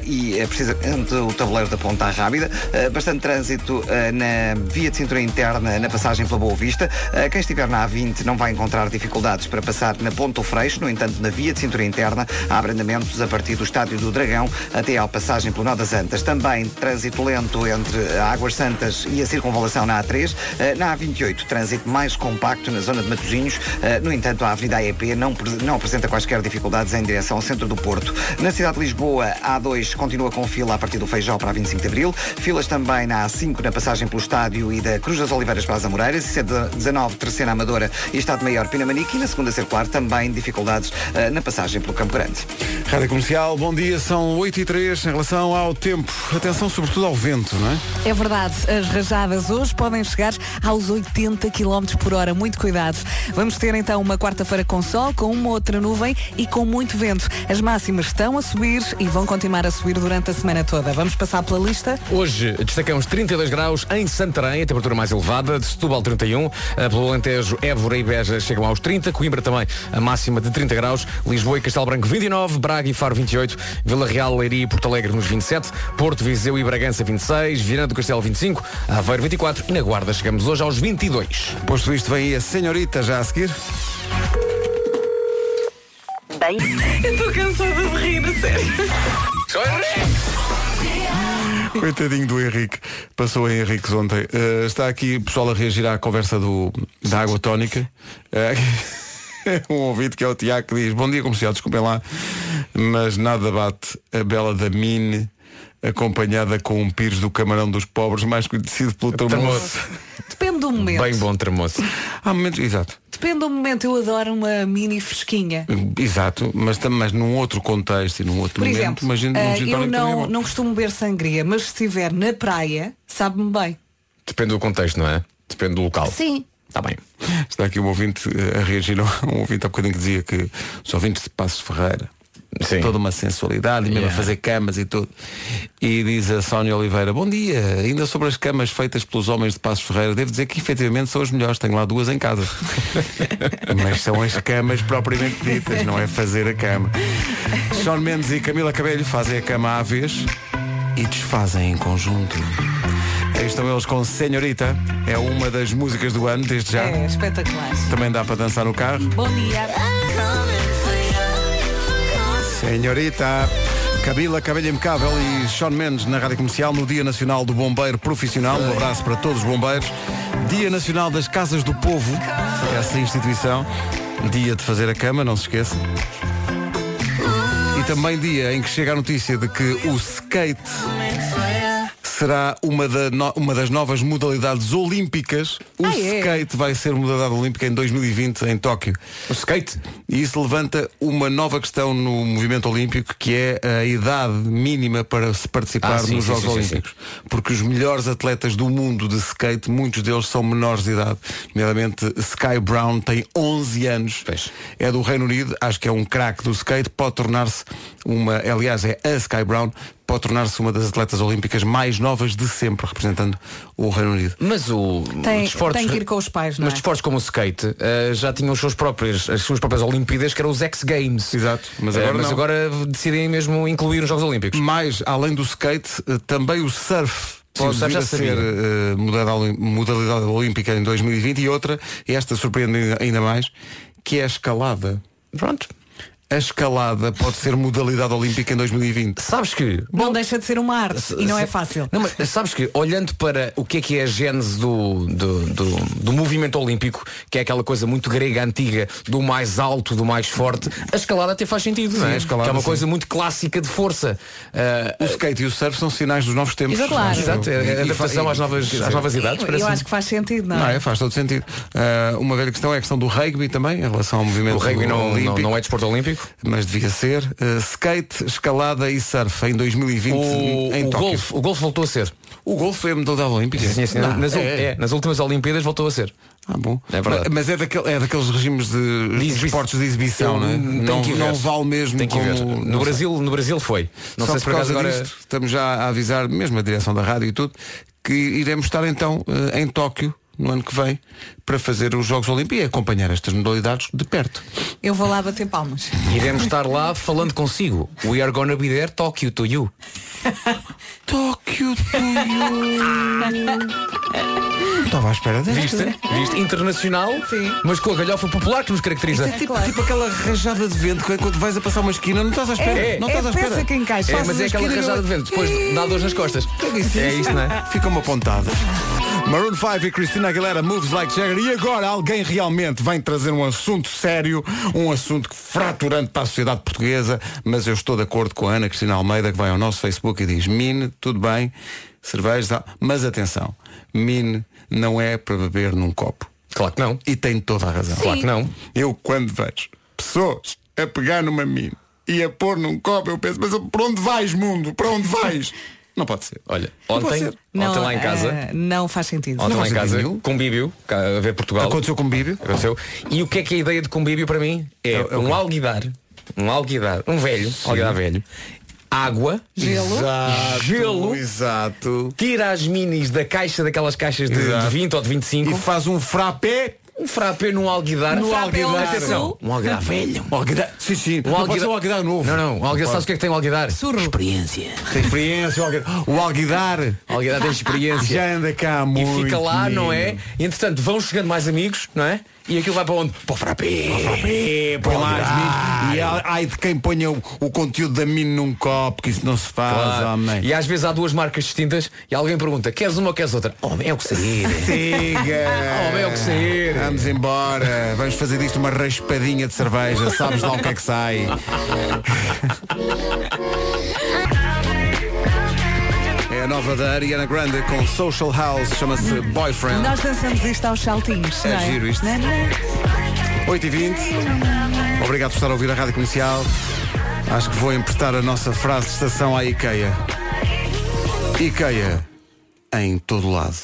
e precisamente o tabuleiro da Ponta Rábida. Bastante trânsito na via de cintura interna, na passagem pela Boa Vista. Uh, quem estiver na A20 não vai encontrar dificuldades para passar na Ponta do Freixo, no entanto, na via de cintura interna há abrandamentos a partir do Estádio do Dragão até à passagem pelo Nó das Antas. Também trânsito lento entre Águas Santas e a circunvalação na A3. Uh, na A28, trânsito mais compacto na zona de Matosinhos. Uh, no entanto, a Avenida AEP não, não apresenta quaisquer dificuldades em direção ao centro do Porto. Na cidade de Lisboa, a A2 continua com fila a partir do Feijó para a 25 de Abril. Filas também na A5 na passagem pelo Estádio e da Cruz das Oliveiras para as Amoreiras. C19, terceira Amadora e Estado Maior Pinamanique. E na segunda circular também dificuldades eh, na passagem pelo Campo Grande. Rádio Comercial, bom dia. São 8 e 3 em relação ao tempo. Atenção sobretudo ao vento, não é? É verdade, as rajadas hoje podem chegar aos 80 km por hora. Muito cuidado. Vamos ter então uma quarta-feira com sol, com uma outra nuvem e com muito vento. As máximas estão a subir e vão continuar a subir durante a semana toda. Vamos passar pela lista? Hoje destacamos 32 graus em Santarém, a temperatura mais elevada, de Setúbal 31, eh, pelo Alentejo, Évora e Beja chegam aos 30, Coimbra também a máxima de 30 graus, Lisboa e Castelo Branco 29, Braga e Faro 28, Vila Real, Leiria e Porto Alegre nos 27, Porto, Viseu e Bragança 26, Viana do Castelo 25, Aveiro 24 e na Guarda chegamos hoje aos 22. Posto isto, vem aí a senhorita já a seguir. Bem, Eu estou cansada de rir, sério. Coitadinho do Henrique. Passou em Henriques ontem. Eh, está aqui o pessoal a reagir à conversa do, da água tónica. Eh, um ouvinte que é o Tiago que diz Bom dia comercial, desculpem lá Mas nada bate a bela da Mine Acompanhada com um pires do Camarão dos Pobres Mais conhecido pelo termoço Depende do momento. Bem bom termoço. Há momentos, exato Depende do momento. Eu adoro uma mini fresquinha. Exato, mas, tam- mas num outro contexto e num outro Por momento exemplo, imagino, eh, gin eu tonic também é não, bom. não costumo beber sangria, mas se estiver na praia, sabe-me bem. Depende do contexto, não é? Depende do local. Sim. Está bem. Está aqui um ouvinte eh, a reagir a um ouvinte há bocadinho que dizia que os ouvintes de Passos Ferreira Sim. toda uma sensualidade e mesmo Yeah. a fazer camas e tudo. E diz a Sónia Oliveira, bom dia, ainda sobre as camas feitas pelos homens de Passos Ferreira, devo dizer que efetivamente são as melhores, tenho lá duas em casa. Mas são as camas propriamente ditas, não é fazer a cama. Sean Mendes e Camila Cabelho fazem a cama à vez e desfazem em conjunto. Aí estão eles com Senhorita, é uma das músicas do ano, desde já. É espetacular. Também dá para dançar no carro. Bom dia. Senhorita. Camila Cabelho Impecável e Sean Mendes na Rádio Comercial no Dia Nacional do Bombeiro Profissional. Um abraço para todos os bombeiros. Dia Nacional das Casas do Povo, essa instituição. Dia de fazer a cama, não se esqueça. E também dia em que chega a notícia de que o skate será uma, da no- uma das novas modalidades olímpicas. O Ah, é? skate vai ser modalidade olímpica em 2020 em Tóquio. O skate? E isso levanta uma nova questão no movimento olímpico, que é a idade mínima para se participar Ah, sim, nos sim, Jogos sim, sim, Olímpicos. Porque os melhores atletas do mundo de skate, muitos deles são menores de idade. Nomeadamente Sky Brown tem 11 anos. É do Reino Unido, acho que é um craque do skate, pode tornar-se uma, aliás, é a Sky Brown, pode tornar-se uma das atletas olímpicas mais novas de sempre, representando o Reino Unido. Mas o, Tem- desportos, tem que ir com os pais, não Mas é? desportos como o skate eh, já tinham os seus próprios, as suas próprias Olimpíadas, que eram os X Games. Exato, mas Eh, agora mas não. agora decidem mesmo incluir os Jogos Olímpicos. Mais, além do skate, eh, também o surf Sim, pode surf vir já a ser eh, modalidade, modalidade olímpica em 2020 e outra, e esta surpreende ainda- ainda mais, que é a escalada. Pronto. A escalada pode ser modalidade olímpica em 2020. Sabes que Não deixa de ser uma arte e não é fácil. Não, mas sabes que, olhando para o que é que é a gênese do, do, do, do movimento olímpico, que é aquela coisa muito grega antiga, do mais alto, do mais forte, a escalada até faz sentido, não Sim, é? a escalada, que é uma sim. coisa muito clássica de força. Ah, O skate e o surf são sinais dos novos tempos. Exato. Claro. eu. Exato, é e adaptação às novas, quer às dizer, novas idades. Eu parece-me. acho que faz sentido, não Não, é? é, faz todo sentido. Ah, uma velha questão é a questão do rugby também, em relação ao movimento O rugby não, não, olímpico, não é desporto olímpico. Mas devia ser. Ah, skate, escalada e surf em 2020 O, em o, Tóquio. o golfe voltou a ser. O golfe é modalidade olímpica? Sim, sim, Não, nas, é. é, nas últimas Olimpíadas voltou a ser. Ah, bom. É verdade. Mas é, daquele, é daqueles regimes de, de esportes de exibição, não é? Não, vale mesmo Tem que como... ver. No sei. Brasil, no Brasil foi. Não Só sei se por causa agora. disto, estamos já a avisar, mesmo a direção da rádio e tudo, que iremos estar então eh, em Tóquio no ano que vem para fazer os Jogos Olímpicos e acompanhar estas modalidades de perto. Eu vou lá bater palmas. Iremos estar lá falando consigo. We are gonna be there, Tóquio to you. Tóquio Estava à espera desta. Viste? Viste? Internacional, Sim. mas com a galhofa popular que nos caracteriza. É tipo, tipo aquela rajada de vento que quando vais a passar uma esquina não estás à espera. É, não é estás à espera. que encaixa. É, mas é aquela rajada de vento, depois dá dores nas costas. É isso, não é? Ficam apontadas. Maroon 5 e Cristina Aguilera Moves Like Jagger e agora alguém realmente vem trazer um assunto sério, um assunto fraturante para a sociedade portuguesa, mas eu estou de acordo com a Ana Cristina Almeida que vai ao nosso Facebook e diz Mine, tudo bem, cerveja, tal", mas atenção, Mine não é para beber num copo. Claro que não. E tem toda a razão. Claro que não. Eu quando vejo pessoas a pegar numa mine e a pôr num copo, eu penso, mas para onde vais, mundo? Para onde vais? Não pode ser. Olha, pode ontem, ser. ontem lá em casa, eh, não faz sentido. ontem não lá em casa, nenhum. convívio, a ver Portugal. Aconteceu com o Bíblia? Aconteceu. E o que é que é a ideia de convívio para mim? É, É- é um alguidar, um alguidar, um velho, alguidar velho, água, Gelo. Exato, Gelo. Exato. tira as minis da caixa daquelas caixas de, Exato. de 20 ou de 25, E faz um frappé. Um frappé num alguidar. No alguidar. Atenção. Um alguidar velho. Um alguidar. Sim, sim. Um não alguidar- um alguidar novo. Não, não, um alguidar, sabes o que é que tem um alguidar? Surro. Experiência. Tem experiência. O alguidar, o alguidar O alguidar tem experiência. já anda cá muito. E fica lá, não é? E entretanto vão chegando mais amigos, não é? E aquilo vai para onde? Para o frappé. Põe lá as minis. E há- ai de quem ponha o, o conteúdo da mini num copo, que isso não se faz, Claro. homem. E às vezes há duas marcas distintas e alguém pergunta, queres uma ou queres outra? Homem, é o que sair. Siga! Homem, é o que sair. Vamos embora. Vamos fazer disto uma raspadinha de cerveja. Sabes lá o que é que sai. É a nova da Ariana Grande com Social House, chama-se Boyfriend. Nós dançamos isto aos saltinhos. É não é? giro isto. Não, não. 8h20. Obrigado por estar a ouvir a Rádio Comercial. Acho que vou emprestar a nossa frase de estação à IKEA. IKEA em todo lado.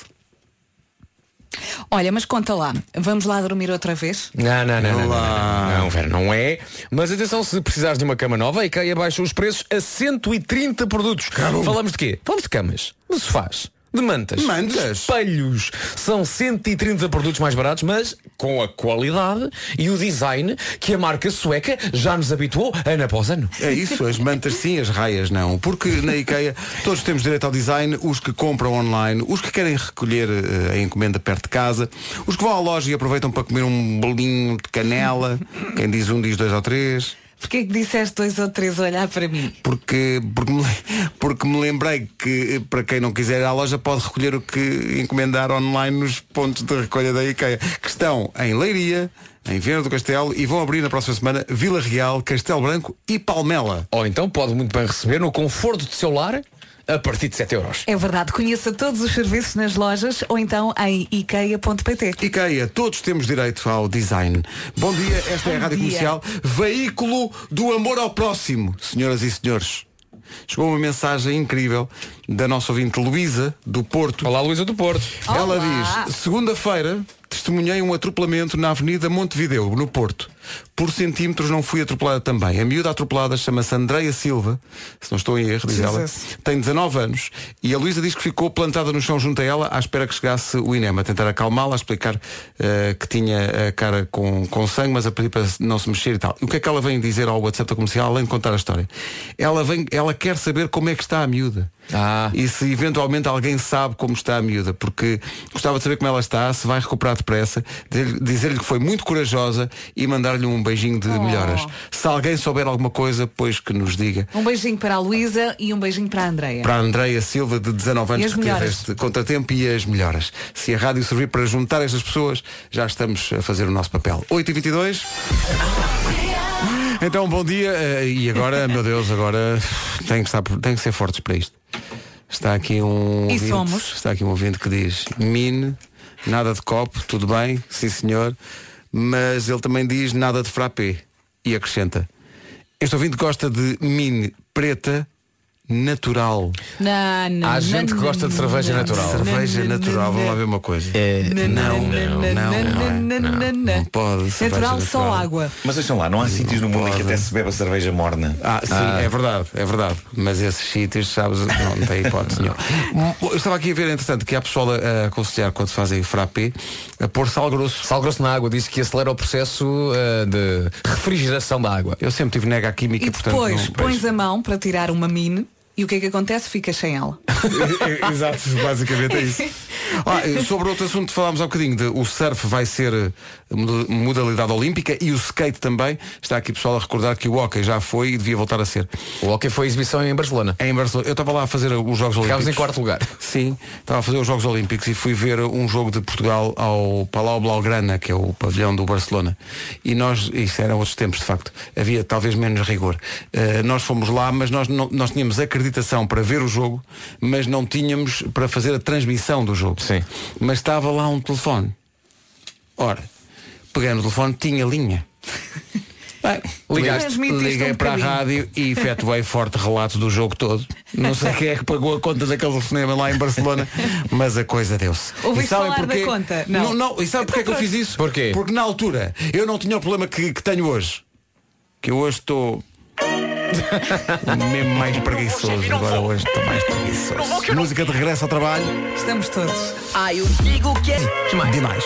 Olha, mas conta lá. Vamos lá dormir outra vez? Não, não, não, não, não, não, não, Vera, não é. Mas atenção, se precisares de uma cama nova, a IKEA baixa os preços a 130 produtos. Falamos de quê? Falamos de camas, de sofás, de mantas, Mantas? espelhos. São 130 produtos mais baratos, mas com a qualidade e o design que a marca sueca já nos habituou ano após ano. É isso, as mantas sim, as raias não. Porque na IKEA todos temos direito ao design, os que compram online, os que querem recolher eh, a encomenda perto de casa, os que vão à loja e aproveitam para comer um bolinho de canela, quem diz um diz dois ou três. Porquê que disseste dois ou três a olhar para mim? Porque, porque, me, porque me lembrei que para quem não quiser ir à loja pode recolher o que encomendar online nos pontos de recolha da IKEA, que estão em Leiria, em Viana do Castelo e vão abrir na próxima semana Vila Real, Castelo Branco e Palmela. Ou então pode muito bem receber no conforto do seu lar a partir de 7 euros. É verdade, conheça todos os serviços nas lojas ou então em ikea.pt. IKEA, todos temos direito ao design. Bom dia, esta é a Rádio dia. Comercial, veículo do amor ao próximo, senhoras e senhores. Chegou uma mensagem incrível da nossa ouvinte Luísa, do Porto. Olá, Luísa do Porto. Ela Olá. diz, segunda-feira, testemunhei um atropelamento na Avenida Montevideo, no Porto. Por centímetros não fui atropelada também. A miúda atropelada chama-se Andreia Silva, se não estou em erro, diz ela. Tem 19 anos e a Luísa diz que ficou plantada no chão junto a ela à espera que chegasse o INEM a tentar acalmá-la, a explicar eh, que tinha a cara com, com sangue, mas a pedir para não se mexer e tal. E o que é que ela vem dizer ao WhatsApp da comercial, além de contar a história? Ela, vem, ela quer saber como é que está a miúda. E se eventualmente alguém sabe como está a miúda, porque gostava de saber como ela está, se vai recuperar depressa, dizer- dizer-lhe que foi muito corajosa e mandar-lhe um beijinho de Oh. melhoras. Se alguém souber alguma coisa, pois que nos diga. Um beijinho para a Luísa e um beijinho para a Andreia. Para a Andreia Silva, de 19 E anos, que teve melhoras? este contratempo e as melhoras. Se a rádio servir para juntar estas pessoas, já estamos a fazer o nosso papel. 8h22. Então, bom dia. eh, E agora, meu Deus, agora tem que, estar, tem que ser fortes para isto. Está aqui um E ouvinte, somos? Está aqui um ouvinte que diz Mine, nada de copo, tudo bem, sim senhor. Mas ele também diz nada de frappé. E acrescenta. Este ouvinte gosta de mine preta natural. Não, não, Há gente que não, gosta de não, cerveja não, natural. não, Cerveja não, natural, não, vamos lá não. ver uma coisa. Não, não, não, não, não, não, não. pode. Natural só água. Mas deixam lá, não há sítios no mundo em que até se bebe a cerveja morna. Ah, sim, Ah. é verdade, é verdade. Mas esses sítios, sabes, não, não tem hipótese nenhuma. Eu estava aqui a ver, entretanto, que há pessoal a, a aconselhar quando fazem frappé a pôr sal grosso. Sal grosso na água diz que acelera o processo eh, de refrigeração da água. Eu sempre tive nega à química, E portanto. depois não- pões a mão para tirar uma mine e o que é que acontece? Ficas sem ela. Exato, basicamente é isso. Ah, sobre outro assunto falámos há bocadinho, de, o surf vai ser eh, modalidade olímpica e o skate também. Está aqui pessoal a recordar que o hockey já foi e devia voltar a ser. O hockey foi exibição em Barcelona. Em Barcelona. Eu estava lá a fazer os Jogos Ficámos Olímpicos. em quarto lugar. Sim, estava a fazer os Jogos Olímpicos e fui ver um jogo de Portugal ao Palau Blaugrana, que é o pavilhão do Barcelona. E nós, isso eram outros tempos de facto, havia talvez menos rigor. Eh, nós fomos lá, mas nós, não- nós tínhamos acreditação para ver o jogo, mas não tínhamos para fazer a transmissão do jogo. Sim. Mas estava lá um telefone. Ora, peguei no telefone, tinha linha. Bem, Ligaste. Liguei um para a rádio e efetuei forte relato do jogo todo. Não sei quem é que pagou a conta daquele cinema lá em Barcelona, mas a coisa deu-se. Ouviste E sabem falar da porquê? conta? Não. não. E sabe porquê que eu fiz isso? Porquê? Porque na altura eu não tinha o problema que, que tenho hoje. Que eu hoje estou. mesmo mais preguiçoso. Agora hoje estou mais preguiçoso. Música de regresso ao trabalho. Estamos todos. Ah, eu digo que é Demais.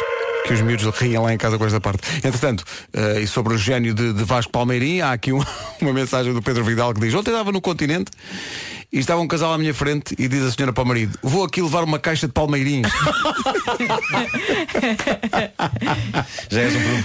Que os miúdos riem lá em casa com esta parte. Entretanto, eh, e sobre o gênio de, de Vasco Palmeirim, há aqui uma, uma mensagem do Pedro Vidal que diz, ontem estava no continente e estava um casal à minha frente e diz a senhora para o marido, vou aqui levar uma caixa de palmeirins. Já és um.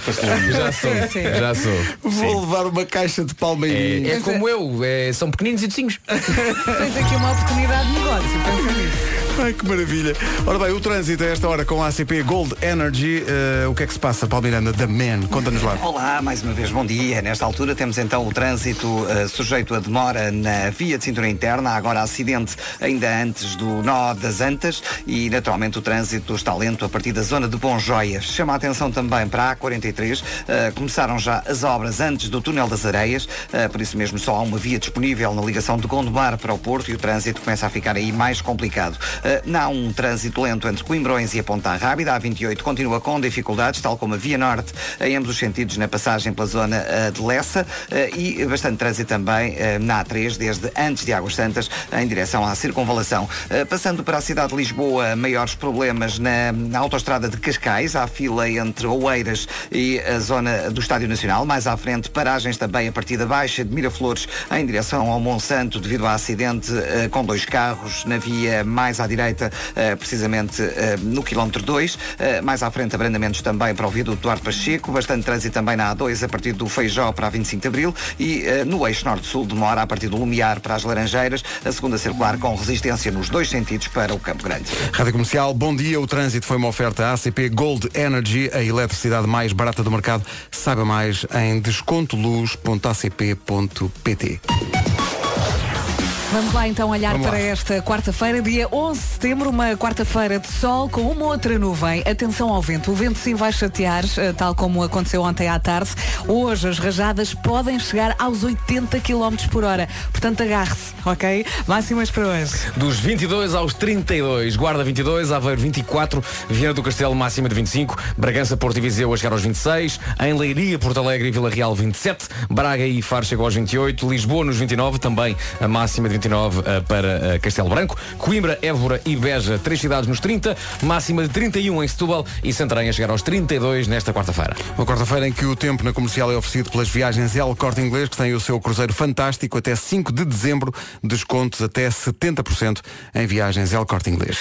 Já sou, sim. já sou. vou levar uma caixa de palmeirins. É, é como eu, é, são pequeninos e docinhos. Tens aqui uma oportunidade de negócio. Pensa nisso. Ai, que maravilha. Ora bem, o trânsito a esta hora com a ACP Gold Energy. eh, o que é que se passa, Palmeiranda? The Man. Conta-nos lá. Olá, mais uma vez, bom dia. Nesta altura temos então o trânsito eh, sujeito a demora na via de cintura interna. Há agora acidente ainda antes do nó das Antas e naturalmente o trânsito está lento a partir da zona de Bom Joias. Chama a atenção também para a A43. Eh, começaram já as obras antes do túnel das Areias, por isso mesmo só há uma via disponível na ligação de Gondomar para o Porto e o trânsito começa a ficar aí mais complicado. Eh, não há um trânsito lento entre Coimbrões e a Ponta Rábida. A 28 continua com dificuldades, tal como a Via Norte, em ambos os sentidos, na passagem pela zona eh, de Lessa eh, e bastante trânsito também na A3, desde antes de Águas Santas, em direção à circunvalação. Passando para a cidade de Lisboa, maiores problemas na, na autoestrada de Cascais, há fila entre Oeiras e a zona do Estádio Nacional. Mais à frente, paragens também a partir da Baixa de Miraflores, em direção ao Monsanto, devido a acidente com dois carros na via mais à direita, eh, precisamente eh, no quilómetro 2. Eh, mais à frente, abrandamentos também para o viaduto Duarte Pacheco, bastante trânsito também na A2 a partir do Feijó para a 25 de Abril e no eixo norte-sul demora a partir do Lumiar para as Laranjeiras, a segunda circular com resistência nos dois sentidos para o Campo Grande. Rádio Comercial, bom dia. O trânsito foi uma oferta ACP Gold Energy, a eletricidade mais barata do mercado. Saiba mais em descontoluz.acp.pt. Vamos lá então olhar Vamos lá. para esta quarta-feira, dia 11 de setembro, uma quarta-feira de sol com uma outra nuvem. Atenção ao vento. O vento sim vai chatear, eh, tal como aconteceu ontem à tarde. Hoje as rajadas podem chegar aos 80 km por hora. Portanto, agarre-se, ok? Máximas para hoje. Dos 22 aos 32, Guarda 22, Aveiro 24, Viana do Castelo máxima de 25, Bragança, Porto e Viseu a chegar aos 26, em Leiria, Porto Alegre e Vila Real 27, Braga e Faro chegou aos 28, Lisboa nos 29, também a máxima de 29 eh, para eh, Castelo Branco, Coimbra, Évora e Beja, três cidades nos 30, máxima de 31 em Setúbal e Santarém a chegar aos 32 nesta quarta-feira. Uma quarta-feira em que o tempo na comercial é oferecido pelas viagens El Corte Inglês, que tem o seu cruzeiro fantástico até 5 de dezembro, descontos até 70% em viagens El Corte Inglês.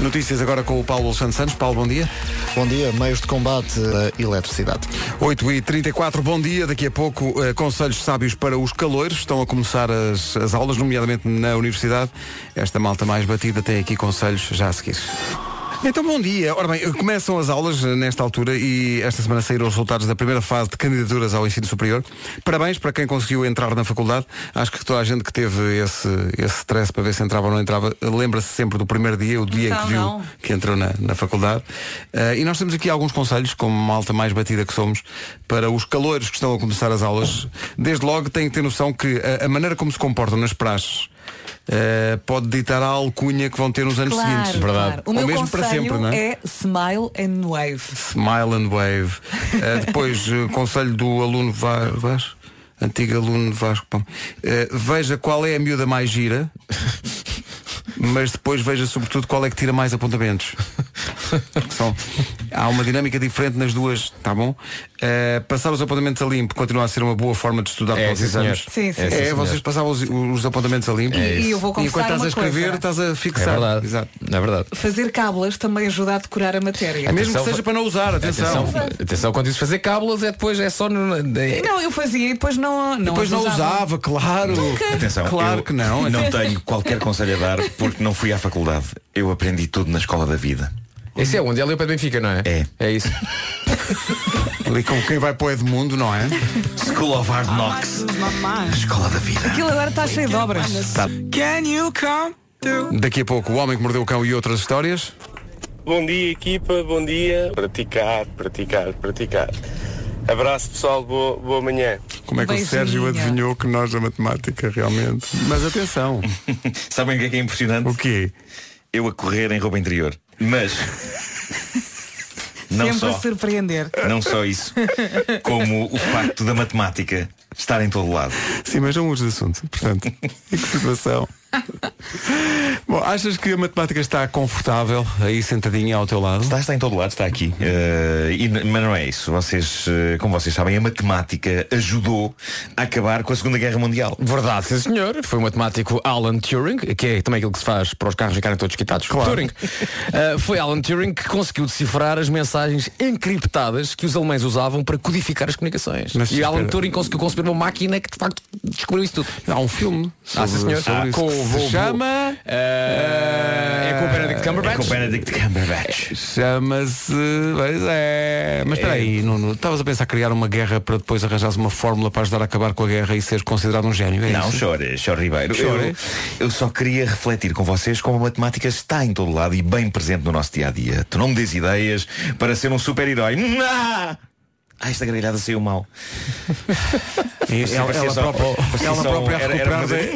Notícias agora com o Paulo Santos Santos. Paulo, bom dia. Bom dia, meios de combate da eletricidade. 8 e 34 bom dia. Daqui a pouco, eh, conselhos sábios para os calores. Estão a começar as, as aulas, nomeadamente na universidade. Esta malta mais batida tem aqui conselhos já a seguir. Então, bom dia. Ora bem, começam as aulas eh, nesta altura e esta semana saíram os resultados da primeira fase de candidaturas ao ensino superior. Parabéns para quem conseguiu entrar na faculdade. Acho que toda a gente que teve esse, esse stress para ver se entrava ou não entrava, lembra-se sempre do primeiro dia, o dia em Então, que viu não. que entrou na, na faculdade. Eh, e nós temos aqui alguns conselhos, como malta mais batida que somos, para os calores que estão a começar as aulas. Desde logo têm que ter noção que a, a maneira como se comportam nas praxes eh, pode ditar a alcunha que vão ter nos anos Claro, seguintes. claro. O Ou meu mesmo para sempre, não é? é smile and wave. Smile and wave. Eh, depois, eh, conselho do aluno Va- Vaz, antigo aluno Vasco. Bom, eh, veja qual é a miúda mais gira, mas depois veja sobretudo qual é que tira mais apontamentos. São- há uma dinâmica diferente nas duas, tá bom? Eh, passar os apontamentos a limpo continua a ser uma boa forma de estudar É, para os exames. Sim, sim, É, sim, senhor. vocês passavam os, os apontamentos a limpo. E- e eu vou E enquanto estás a escrever, coisa. estás a É fixar. verdade. Exato. É verdade. Fazer cábulas também ajuda a decorar a matéria. Mesmo que Atenção, seja para não usar, atenção. Atenção, atenção quando dizes fazer cábulas é depois é só no, é- Não, eu fazia e depois não, não Depois não usava. usava, claro. Atenção, Claro eu que não. Não tenho qualquer conselho a dar porque não fui à faculdade. Eu aprendi tudo na escola da vida. Esse é onde? É ali do Benfica, não é? É. É isso. Ali como quem vai para o Edmundo, não é? School of Hard Knocks. Escola da vida. Aquilo agora está cheio de obras. Daqui a pouco, o homem que mordeu o cão e outras histórias. Bom dia, equipa, bom dia. Praticar, praticar, praticar. Abraço, pessoal, boa, boa manhã. Como é que o Beijinho. Sérgio adivinhou que nós a matemática realmente? Mas atenção, Sabem o que é que é impressionante? o quê? Eu a correr em roupa interior. Mas. Não Sempre só, a surpreender. não só isso, como o facto da matemática estar em todo lado. Sim, mas não mudes de assunto. Portanto, que situação? Bom, achas que a matemática está confortável aí sentadinha ao teu lado? Está, está em todo lado, está aqui. Eh, e mas não é isso. Vocês, eh, como vocês sabem, a matemática ajudou a acabar com a Segunda Guerra Mundial. Verdade, sim senhor. Foi o matemático Alan Turing, que é também aquilo que se faz para os carros ficarem todos quitados. Claro. Turing. Uh, foi Alan Turing que conseguiu decifrar as mensagens encriptadas que os alemães usavam para codificar as comunicações. Mas e Alan espera. Turing conseguiu uma máquina que de facto descobriu isso tudo. Há um filme Ah, sim, senhor. Ah, com o chama... é com o Benedict É Cumberbatch. com o Benedict Cumberbatch. Chama-se. Pois é. Mas espera aí, Nuno, estavas a pensar criar uma guerra para depois arranjares uma fórmula para ajudar a acabar com a guerra e seres considerado um gênio? É Não, chore, chore Ribeiro. Chore. Eu, eu só queria refletir com vocês como a matemática está em todo lado e bem presente no nosso dia a dia. Tu não me des ideias para ser um super-herói. Não! Ah, esta gargalhada saiu mal. E ela, ela só- própria, parecia ela própria era- era fazer-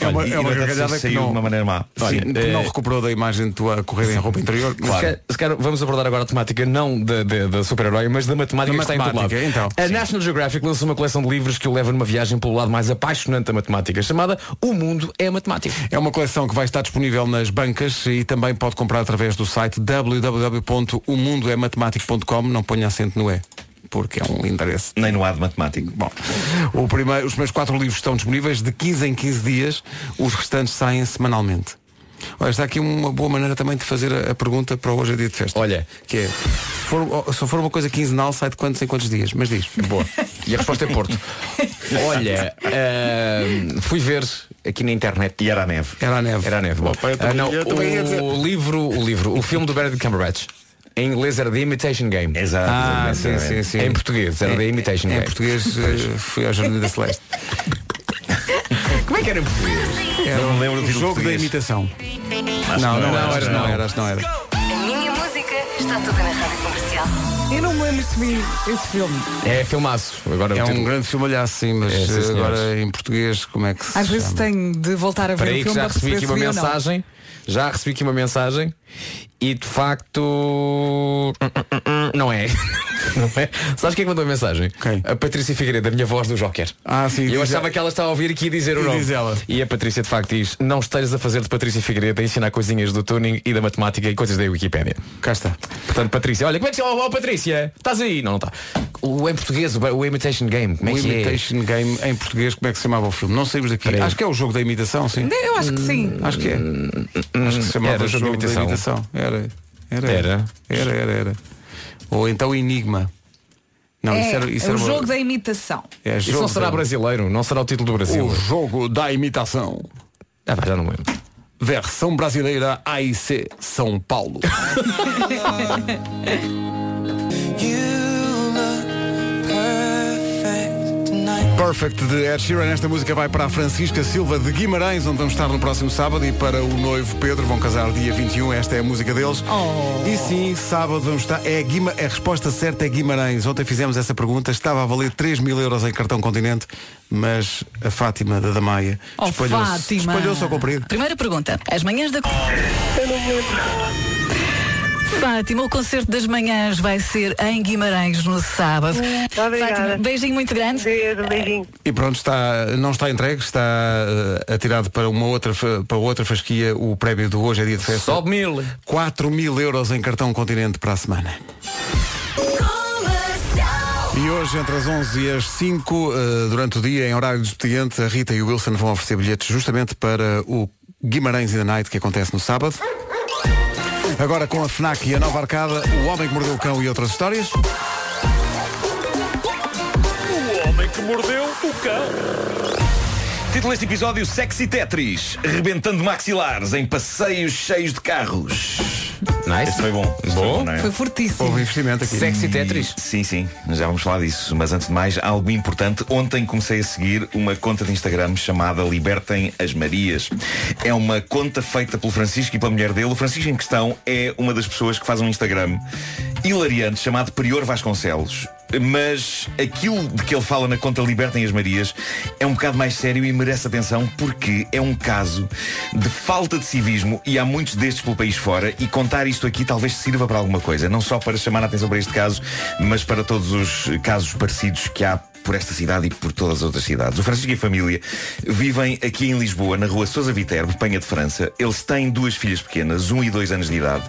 É uma, é uma gargalhada que saiu não, de uma maneira má. Sim, Olha, que eh, não recuperou da imagem de tua correr em roupa interior. Se calhar- se calhar vamos abordar agora a temática não da, da, da super-herói, mas da matemática Da que está em todo lado. matemática, então. A National Geographic lançou uma coleção de livros que o leva numa viagem pelo lado mais apaixonante da matemática, chamada O Mundo é Matemática. É uma coleção que vai estar disponível nas bancas e também pode comprar através do site www.omundoematemático.com. Não ponha acento no E, porque é um endereço. Nem no ar de matemático. Bom, o primeiro, os primeiros quatro livros estão disponíveis de 15 em 15 dias, os restantes saem semanalmente. Olha, está aqui uma boa maneira também de fazer a, a pergunta para o hoje é dia de festa. Olha. Que é, se for, se for uma coisa quinzenal, sai de quantos em quantos dias? Mas diz. Boa. E a resposta é Porto. Olha, ah, fui ver aqui na internet. E era a neve. Era a neve. Era a neve. Bom, Bom, ah, não, eu também ia dizer. o livro, o livro, o filme do Benedict Cumberbatch. Em inglês era The Imitation Game. Exato. Ah, sim, sim, sim. Em português era Em- The Imitation Em Game. português eh, fui ao Jardim da Celeste. Como é que era em português? Era Não me lembro do jogo da imitação. Não, não, não, acho era, que não era, não era. A minha música está toda na rádio comercial. Eu não me lembro se vi esse filme. É filmaço. Agora É um título. grande filmalhaço, sim, mas É, sim, eh, agora em português, como é que se Às vezes tenho de voltar a ver o aí que filme já para recebi aqui uma ou não. Já recebi aqui uma mensagem e de facto não é. Não é? Sabes quem é que mandou a mensagem? Quem? A Patrícia Figueiredo, a minha voz do Joker. Ah, sim, E eu achava ela. que ela estava a ouvir aqui a dizer o E nome. diz ela. E a Patrícia de facto diz, não estejas a fazer de Patrícia Figueiredo a ensinar coisinhas do tuning e da matemática e coisas da Wikipédia. Cá está. Portanto, Patrícia, olha, como é que se chama? Oh, Patrícia, estás aí? Não, não está. O em português, o, o Imitation Game, como é o que é? Imitation Game em português, como é que se chamava o filme? Não saímos daqui. Acho que é o jogo da imitação, sim. Eu acho que sim. Acho que é. Acho que se chamava Era jogo da imitação. Era. Era. Era. Era, era, era. Ou então Enigma. Não, é, isso era. Isso é o jogo da imitação. é Isso jogo não será da- brasileiro, não será o título do Brasil. O jogo da imitação. Ah, já não lembro. Versão brasileira AIC São Paulo. Perfect de Ed Sheeran. Esta música vai para a Francisca Silva de Guimarães, onde vamos estar no próximo sábado, e para o noivo Pedro. Vão casar dia 21. Esta é a música deles. E sim, sábado vamos estar. É Guima... A resposta certa é Guimarães. Ontem fizemos essa pergunta. Estava a valer 3 mil euros em cartão continente, mas a Fátima da Damaia Oh, espalhou-se Fátima. espalhou-se ao comprido. Primeira pergunta. As manhãs da. Fátima, o concerto das manhãs vai ser em Guimarães no sábado. Obrigada. Fátima, beijinho muito grande. Beijo, beijinho. E pronto, está, não está entregue, está eh, atirado para uma outra, para outra fasquia o prémio do hoje é dia de festa. Sobe mil. 4 mil euros em cartão continente para a semana. E hoje, entre as 11 e as 5, eh, durante o dia, em horário de expediente, a Rita e o Wilson vão oferecer bilhetes justamente para o Guimarães in the Night, que acontece no sábado. Agora com a FNAC e a nova arcada, O Homem que Mordeu o Cão e outras histórias. O homem que mordeu o cão. Título deste episódio Sexy Tetris, rebentando maxilares em passeios cheios de carros. Nice. Este foi bom. Este Bom. Foi bom é? Foi fortíssimo. Houve investimento aqui. Sexy Tetris. Sim, sim, já vamos falar disso. Mas antes de mais, algo importante. Ontem comecei a seguir uma conta de Instagram chamada Libertem as Marias. É uma conta feita pelo Francisco e pela mulher dele. O Francisco em questão é uma das pessoas que faz um Instagram hilariante chamado Prior Vasconcelos. Mas aquilo de que ele fala na conta Libertem as Marias é um bocado mais sério e merece atenção porque é um caso de falta de civismo e há muitos destes pelo país fora e contar isto aqui talvez sirva para alguma coisa. Não só para chamar a atenção para este caso, mas para todos os casos parecidos que há por esta cidade e por todas as outras cidades. O Francisco e a família vivem aqui em Lisboa, na rua Sousa Viterbo, Penha de França. Eles têm duas filhas pequenas, um e dois anos de idade.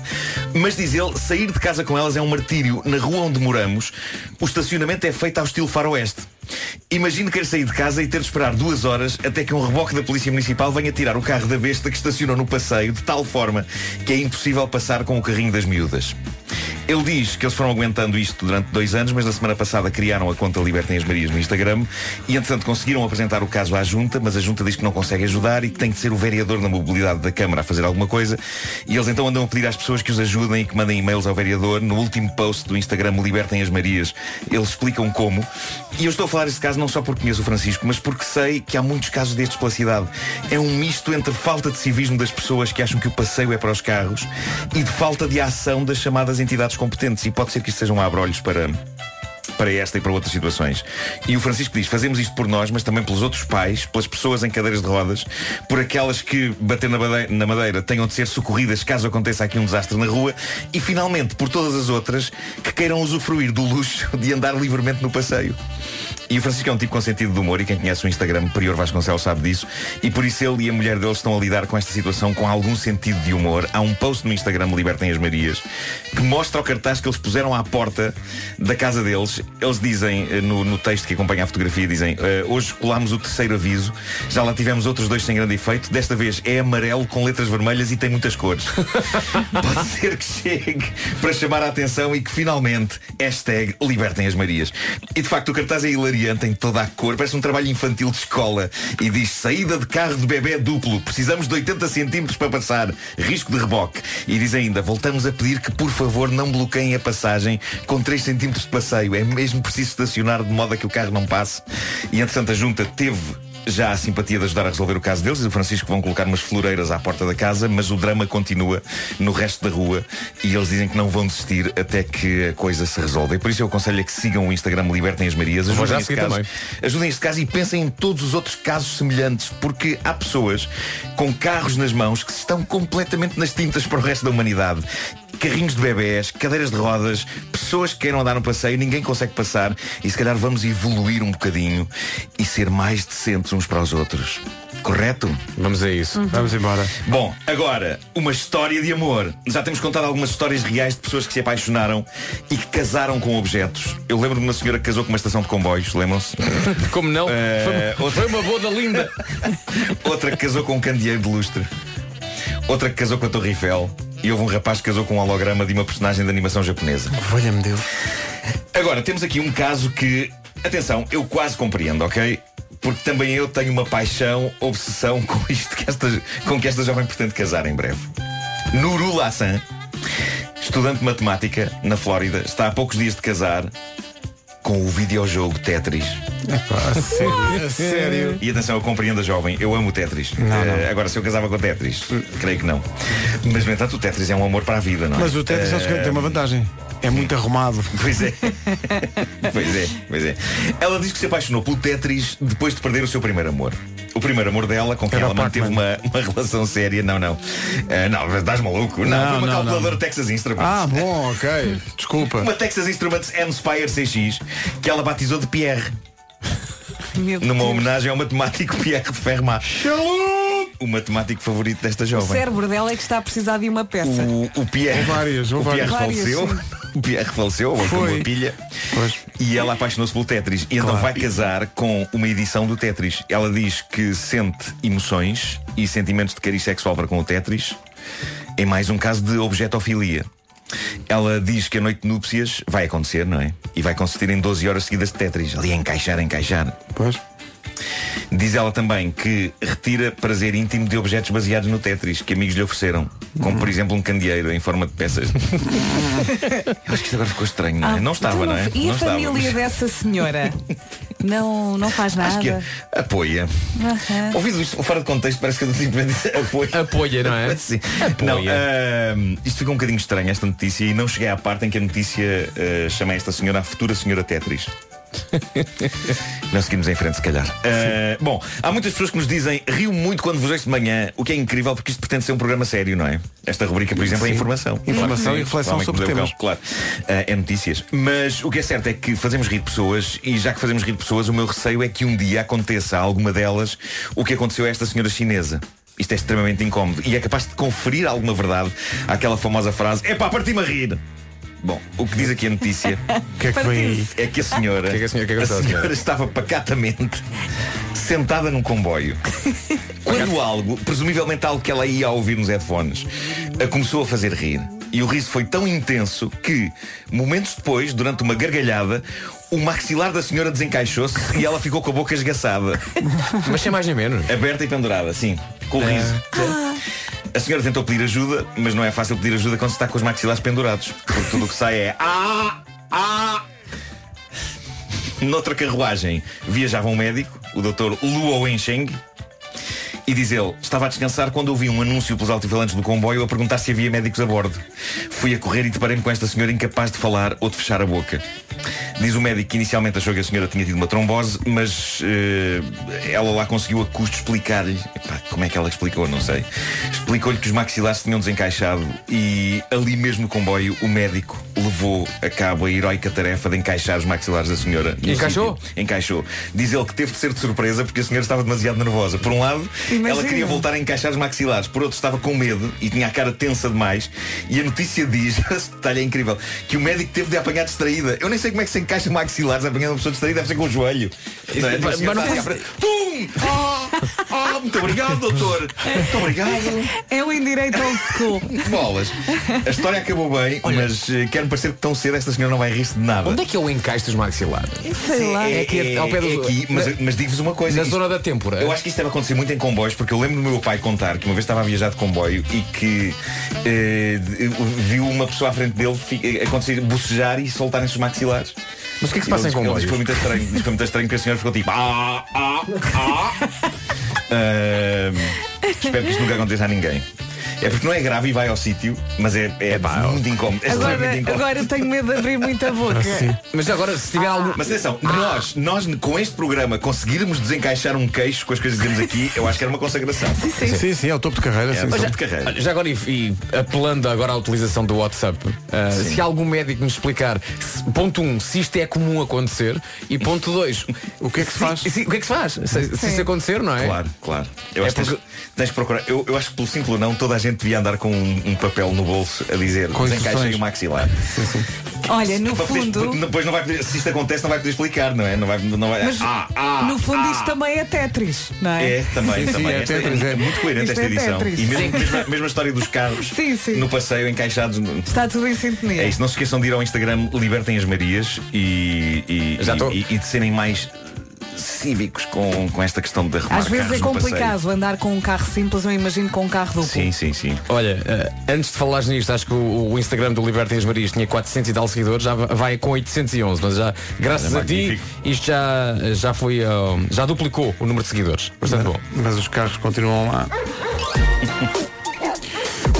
Mas diz ele, sair de casa com elas é um martírio. Na rua onde moramos, o estacionamento é feito ao estilo faroeste. Imagino querer sair de casa e ter de esperar duas horas até que um reboque da Polícia Municipal venha tirar o carro da besta que estacionou no passeio de tal forma que é impossível passar com o carrinho das miúdas. Ele diz que eles foram aguentando isto durante dois anos, mas na semana passada criaram a conta Libertem as Marias no Instagram e, entretanto, conseguiram apresentar o caso à Junta, mas a Junta diz que não consegue ajudar e que tem que ser o vereador na mobilidade da Câmara a fazer alguma coisa. E eles então andam a pedir às pessoas que os ajudem e que mandem e-mails ao vereador. No último post do Instagram Libertem as Marias, eles explicam como. E eu estou a falar deste caso não só porque conheço o Francisco, mas porque sei que há muitos casos destes pela cidade. É um misto entre falta de civismo das pessoas que acham que o passeio é para os carros e de falta de ação das chamadas entidades competentes. E pode ser que isto seja um abre-olhos para para esta e para outras situações. E o Francisco diz, fazemos isto por nós, mas também pelos outros pais, pelas pessoas em cadeiras de rodas, por aquelas que, bater na madeira, na madeira tenham de ser socorridas caso aconteça aqui um desastre na rua, e finalmente por todas as outras que queiram usufruir do luxo de andar livremente no passeio. E o Francisco é um tipo com sentido de humor e quem conhece o Instagram Prior Vasconcelos sabe disso e por isso ele e a mulher dele estão a lidar com esta situação com algum sentido de humor. Há um post no Instagram Libertem as Marias que mostra o cartaz que eles puseram à porta da casa deles. Eles dizem eh, no, no texto que acompanha a fotografia, dizem "Eh, hoje colámos o terceiro aviso, já lá tivemos outros dois sem grande efeito, desta vez é amarelo com letras vermelhas e tem muitas cores. Pode ser que chegue para chamar a atenção e que finalmente hashtag Libertem as Marias. E de facto o cartaz é hilariante hilariante em toda a cor. Parece um trabalho infantil de escola. E diz saída de carro de bebê duplo. Precisamos de 80 centímetros para passar. Risco de reboque. E diz ainda, voltamos a pedir que por favor não bloqueiem a passagem com 3 centímetros de passeio. É mesmo preciso estacionar de modo a que o carro não passe. E entretanto a junta teve já a simpatia de ajudar a resolver o caso deles e o Francisco vão colocar umas floreiras à porta da casa, mas o drama continua no resto da rua e eles dizem que não vão desistir até que a coisa se resolva. E por isso eu aconselho a que sigam o Instagram Libertem as Marias, ajudem este caso, também. ajudem este caso e pensem em todos os outros casos semelhantes, porque há pessoas com carros nas mãos que estão completamente nas tintas para o resto da humanidade. Carrinhos de bebés, cadeiras de rodas, pessoas que queiram andar no passeio, ninguém consegue passar e se calhar vamos evoluir um bocadinho e ser mais decentes uns para os outros. Correto? Vamos a isso. Vamos embora. Bom, agora, uma história de amor. Já temos contado algumas histórias reais de pessoas que se apaixonaram e que casaram com objetos. Eu lembro de uma senhora que casou com uma estação de comboios, lembram-se? Como não? Eh, Foi, outra- foi uma boda linda. Outra que casou com um candeeiro de lustre. Outra que casou com a Torre Eiffel. E houve um rapaz que casou com um holograma de uma personagem de animação japonesa. Valha-me Deus. Agora, temos aqui um caso que, atenção, eu quase compreendo, ok? Porque também eu tenho uma paixão, obsessão com isto que esta, com que esta jovem pretende casar em breve. Nuru Lassan, estudante de matemática na Flórida, está há poucos dias de casar com o videojogo Tetris. A sério, a sério. E atenção, eu compreendo a jovem, eu amo o Tetris. Não, Eh, agora, se eu casava com o Tetris, creio que não. Mas, no entanto, o Tetris é um amor para a vida, não é? Mas o Tetris Eh, tem uma vantagem. É muito arrumado. Pois é. pois é, pois é. Ela diz que se apaixonou pelo Tetris depois de perder o seu primeiro amor. O primeiro amor dela, com quem Era ela manteve uma, uma relação séria, não, não. Eh, não, estás maluco? Não, Não, foi uma não, calculadora não. Texas Instruments. Ah, bom, ok. Desculpa. Uma Texas Instruments M-Spire CX que ela batizou de Pierre. Meu Numa Deus. homenagem ao matemático Pierre de Fermat. O matemático favorito desta O jovem. cérebro dela é que está a precisar de uma peça. O, o Pierre, Ou várias, ou o Pierre várias. faleceu. Várias, O Pierre faleceu, ou com Foi. uma pilha. Pois. E ela apaixonou-se pelo Tetris. E então Claro. vai casar com uma edição do Tetris. Ela diz que sente emoções e sentimentos de cariz sexual para com o Tetris. Em mais um caso de objetofilia. Ela diz que a noite de núpcias vai acontecer, não é? E vai consistir em 12 horas seguidas de Tetris. Ali a encaixar, a encaixar. Pois. Diz ela também que retira prazer íntimo de objetos baseados no Tetris que amigos lhe ofereceram. Como por exemplo um candeeiro em forma de peças. Eu acho que isto agora ficou estranho, não é? Ah, não estava, então não é? E não a estava, família mas dessa senhora? Não, não faz nada. Acho que é. apoia. Aham. Ouvido isto fora de contexto, parece que eu simplesmente disse apoia. Apoia, não é? Sim. Apoia. Não, ahm, isto ficou um bocadinho estranho, esta notícia, e não cheguei à parte em que a notícia ah, chama esta senhora a futura senhora Tetris. Não seguimos em frente, se calhar. Ah, bom, há muitas pessoas que nos dizem rio muito quando vos ouço de manhã, o que é incrível porque isto pretende ser um programa sério, não é? Esta rubrica, por exemplo, é Sim. informação. Informação Claro que e reflexão sobre temas. cão, Claro, Ah, é notícias. Mas o que é certo é que fazemos rir pessoas e já que fazemos rir pessoas, o meu receio é que um dia aconteça a alguma delas o que aconteceu a esta senhora chinesa. Isto é extremamente incómodo e é capaz de conferir alguma verdade àquela famosa frase é pá, parti-me a rir. Bom, o que diz aqui a notícia que é que vem aí? é que a senhora, que é que a senhora- que é que a senhora senhora? estava pacatamente sentada num comboio. Quando algo, presumivelmente algo que ela ia ouvir nos headphones, a começou a fazer rir. E o riso foi tão intenso que, momentos depois, durante uma gargalhada, o maxilar da senhora desencaixou-se e ela ficou com a boca esgaçada, Mas sem mais nem menos. aberta e pendurada, sim, com o riso. A senhora tentou pedir ajuda, mas não é fácil pedir ajuda quando se está com os maxilares pendurados. Porque tudo o que sai é ah, ah. Noutra carruagem viajava um médico, o Dr. Luo Wensheng, e diz ele, estava a descansar quando ouvi um anúncio pelos altifalantes do comboio a perguntar se havia médicos a bordo. Fui a correr e deparei-me com esta senhora incapaz de falar ou de fechar a boca. Diz o médico que inicialmente achou que a senhora tinha tido uma trombose, mas eh, ela lá conseguiu a custo explicar-lhe. Epá, Como é que ela explicou? Não sei. Explicou-lhe que os maxilares se tinham desencaixado e ali mesmo no comboio o médico levou a cabo a heroica tarefa de encaixar os maxilares da senhora. no Encaixou? sítio. Encaixou. Diz ele que teve de ser de surpresa porque a senhora estava demasiado nervosa. Por um lado, ela Imagina. queria voltar a encaixar os maxilares. Por outro, estava com medo e tinha a cara tensa demais. E a notícia diz, esse detalhe é incrível, que o médico teve de a apanhar distraída. Eu nem sei como é que se encaixa maxilares apanhando uma pessoa distraída, deve ser com o joelho. Não é? Mas Mas não Tum! Ah, ah, muito obrigado, doutor. Muito obrigado. É o indireito old school. Bolas. A história acabou bem, mas eh, quero parecer que tão cedo esta senhora não vai rir-se de nada. Onde é que é o encaixe dos maxilares? Sei lá. É aqui ao pé do- é aqui, mas, mas digo-vos uma coisa. na isto- zona da têmpora. Eu acho que isto deve acontecer muito em comboios, porque eu lembro do meu pai contar que uma vez estava a viajar de comboio e que eh, de- viu uma pessoa à frente dele fi- acontecer bocejar e soltarem-se os maxilares. Mas o que é que se passa em comboios? diz que foi muito estranho, diz que foi muito estranho que a senhora ficou tipo ah, ah, ah. Ahm, espero que isto nunca aconteça a ninguém. É porque não é grave e vai ao sítio, mas é, é muito incómodo. É Agora, extremamente incómodo. agora tenho medo de abrir muita boca. Mas agora, se tiver algum. Mas atenção, nós, nós com este programa conseguirmos desencaixar um queixo com as coisas que temos aqui, eu acho que era uma consagração. Sim, sim, é o topo de carreira. É, sim, sim. já- de carreira. Já agora, e, e apelando agora à utilização do WhatsApp, uh, se algum médico nos explicar, se- ponto um, se isto é comum acontecer, e ponto dois, O que é que se faz? se- o que é que se faz? Se, se isso acontecer, não é? Claro, claro. Eu É acho que tens, porque- tens que procurar. Eu, eu acho que pelo simples não, toda a gente devia andar com um, um papel no bolso a dizer Com aí o maxilar. Olha, no Para poder- fundo. porque depois não vai poder, se isto acontece, não vai poder explicar, não é? Não vai, não vai, Mas, ah, ah, no fundo, ah. isto também é Tetris, não é? É, também, Sim, também. é Esta Tetris, é. muito coerente esta é edição. Tetris. E mesmo, mesmo, mesmo a história dos carros Sim, sim. no passeio encaixados. no- Está tudo em sintonia. É isso, não se esqueçam de ir ao Instagram Libertem as Marias e, e, Já e- e- e de serem mais cívicos com, com esta questão de arrumar Às vezes é complicado andar com um carro simples, eu imagino com um carro duplo. Sim, sim, sim. Olha, uh, antes de falares nisto, acho que o, o Instagram do Libertem as Marias tinha 400 e tal seguidores, já vai com 811, mas já, graças Olha, a ti, isto já, já foi, uh, já duplicou o número de seguidores. Bastante bom. Mas os carros continuam lá.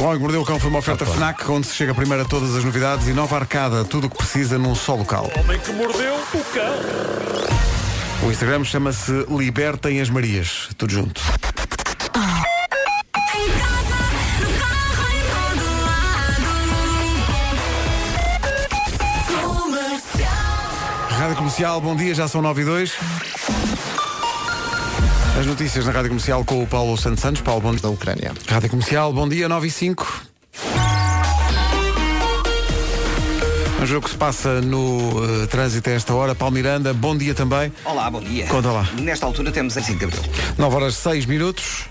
O Homem que Mordeu o Cão foi uma oferta FNAC, onde se chega primeiro a todas as novidades e nova arcada, tudo o que precisa num só local. Homem que mordeu o cão. O Instagram chama-se Libertem as Marias. Tudo junto. Rádio Comercial, bom dia, já são 9 e 2. As notícias na Rádio Comercial com o Paulo Santos Santos. Paulo, bom dia. Da Ucrânia. Rádio Comercial, bom dia, 9 e 5. Vamos ver o que se passa no eh, trânsito a esta hora. Paulo Miranda, bom dia também. Olá, bom dia. Conta lá. Nesta altura temos a 5 de Abril. 9 horas 6 minutos.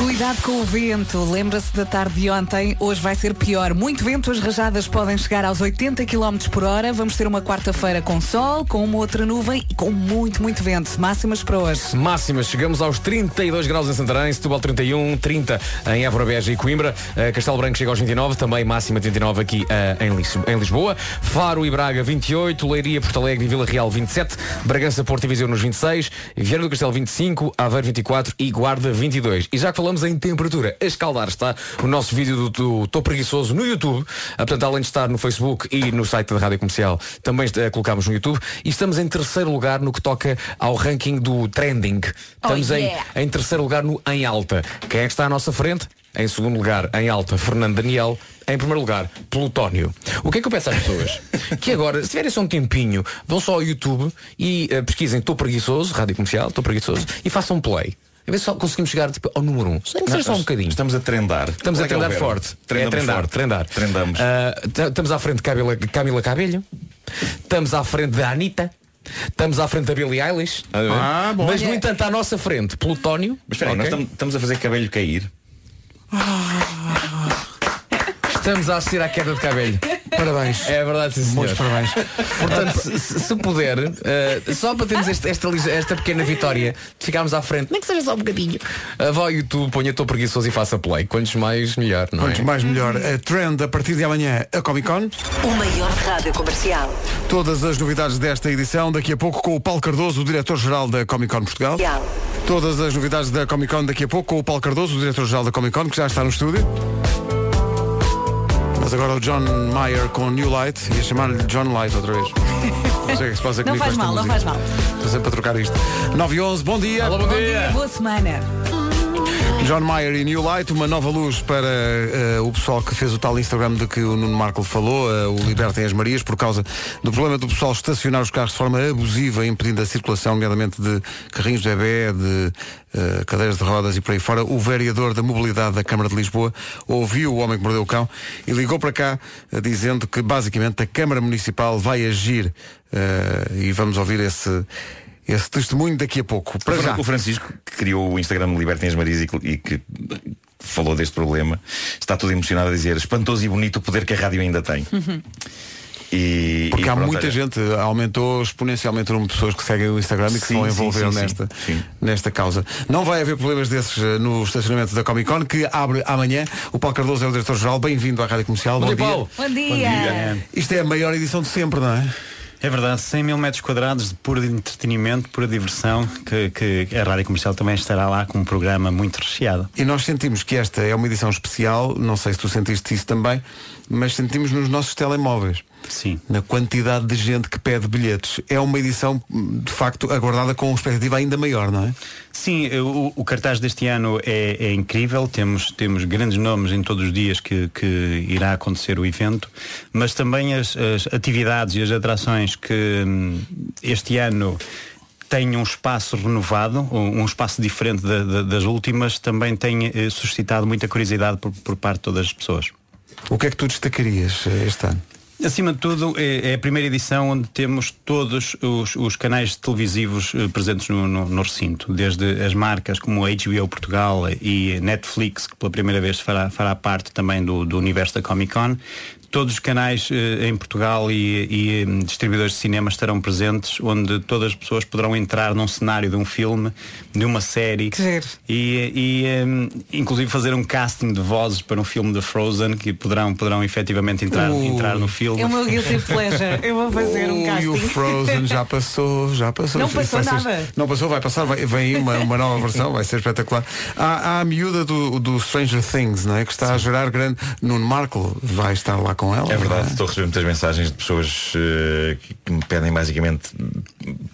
Cuidado com o vento. Lembra-se da tarde de ontem. Hoje vai ser pior. Muito vento. As rajadas podem chegar aos 80 km por hora. Vamos ter uma quarta-feira com sol, com uma outra nuvem e com muito, muito vento. Máximas para hoje. Máximas, chegamos aos 32 graus em Santarém, Setúbal 31, 30 em Évora, Beja e Coimbra, Eh, Castelo Branco chega aos 29, também máxima de 29 aqui eh, em, Lis- em Lisboa, Faro e Braga 28, Leiria, Porto Alegre e Vila Real 27, Bragança, Porto e Viseu nos 26, Viana do Castelo 25, Aveiro 24 e Guarda 22. E já que falamos em temperatura, a escaldar está o nosso vídeo do, Tô Preguiçoso no YouTube, Ah, portanto além de estar no Facebook e no site da Rádio Comercial, também eh, colocámos no YouTube e estamos em terceiro lugar no que toca ao ranking do trending. Estamos Oh, em, yeah. em terceiro lugar no Em Alta. Quem é que está à nossa frente? Em segundo lugar, em alta, Fernando Daniel. Em primeiro lugar, Plutónio. O que é que eu peço às pessoas? que agora, se tiverem só um tempinho, vão só ao YouTube e eh, pesquisem Estou Preguiçoso, Rádio Comercial, Estou Preguiçoso, e façam um play. A ver se só conseguimos chegar tipo, ao número 1. Um. Que seja só um bocadinho. Estamos a trendar. Estamos a é é trendar forte. Trendamos é trendar, forte. trendar. Trendamos. Ah, estamos à frente de Camila, Camila Cabelho. Estamos à frente da Anitta. Estamos à frente da Billie Eilish. Ah, bom. Mas, no entanto, à nossa frente, Plutónio. Mas espera aí, nós estamos a fazer cabelo cair. Estamos a assistir à queda de cabelo. Parabéns. É verdade, sim, senhor. Muitos parabéns. Portanto, se, se- puder, eh, só para termos este- esta, esta pequena vitória, de ficarmos à frente, nem que seja só um bocadinho, uh, vá ao YouTube, ponha Estou Preguiçoso e faça play. Quantos mais, melhor, não Quantos é? mais melhor. A trend a partir de amanhã, a Comic Con. O maior rádio comercial. Todas as novidades desta edição, daqui a pouco com o Paulo Cardoso, o diretor-geral da Comic Con Portugal. Todas as novidades da Comic Con daqui a pouco com o Paulo Cardoso, o diretor-geral da Comic Con, que já está no estúdio. Mas agora o John Mayer com New Light, ia chamar-lhe John Light outra vez. Não sei o que se passa Não faz mal, não música. faz mal. Estou sempre a trocar isto. 9 e 11, bom dia. Alô, bom Bom dia. dia, boa semana. John Mayer e New Light, uma nova luz para eh, o pessoal que fez o tal Instagram de que o Nuno Marco falou, eh, o Libertem as Marias, por causa do problema do pessoal estacionar os carros de forma abusiva, impedindo a circulação, nomeadamente de carrinhos de bebê, de eh, cadeiras de rodas e por aí fora. O vereador da mobilidade da Câmara de Lisboa ouviu o homem que mordeu o cão e ligou para cá dizendo que basicamente a Câmara Municipal vai agir e vamos ouvir esse, esse testemunho daqui a pouco. Para O já. O Francisco, que criou o Instagram Libertem as Marias e que, e que falou deste problema, está todo emocionado a dizer espantoso e bonito o poder que a rádio ainda tem. E, Porque e há pronto, muita olha, gente, aumentou exponencialmente o número de pessoas que seguem o Instagram e que se Sim, vão sim, envolver sim, sim, nesta, sim. nesta causa. Não vai haver problemas desses eh, no estacionamento da Comic Con, que abre amanhã. O Paulo Cardoso é o diretor-geral. Bem-vindo à Rádio Comercial. Bom dia, Paulo. Bom dia. Isto é a maior edição de sempre, não é? É verdade, 100 mil metros quadrados de puro entretenimento, pura diversão, que, que a Rádio Comercial também estará lá com um programa muito recheado. E nós sentimos que esta é uma edição especial, não sei se tu sentiste isso também, mas sentimos nos nossos telemóveis. Sim. Na quantidade de gente que pede bilhetes. É uma edição, de facto, aguardada com uma expectativa ainda maior, não é? Sim, o, o cartaz deste ano é, é incrível, temos, temos grandes nomes em todos os dias que, que irá acontecer o evento, mas também as, as atividades e as atrações que hum, este ano têm um espaço renovado, um, espaço diferente da- da- das últimas, também tem eh, suscitado muita curiosidade por, por parte de todas as pessoas. O que é que tu destacarias eh, este ano? Acima de tudo, é, é a primeira edição onde temos todos os, os canais televisivos eh, presentes no, no- no recinto, desde as marcas como HBO Portugal e Netflix, que pela primeira vez fará, fará parte também do, do universo da Comic Con. Todos os canais eh, em Portugal e, e, hum, distribuidores de cinema estarão presentes, onde todas as pessoas poderão entrar num cenário de um filme, de uma série e, e, hum, inclusive fazer um casting de vozes para um filme de Frozen que poderão, poderão efetivamente entrar, Ui. entrar no filme. É o meu guilty pleasure. Eu vou fazer um casting. o Frozen já passou, já passou. Não passou vai ser- nada. não passou, vai passar, vai, vem aí uma, uma nova versão, vai ser espetacular. Há, há a miúda do, do Stranger Things, não é? Que está a gerar grande. Nuno Marco vai estar lá com ela. É verdade, não estou a receber muitas mensagens de pessoas eh, que, que me pedem basicamente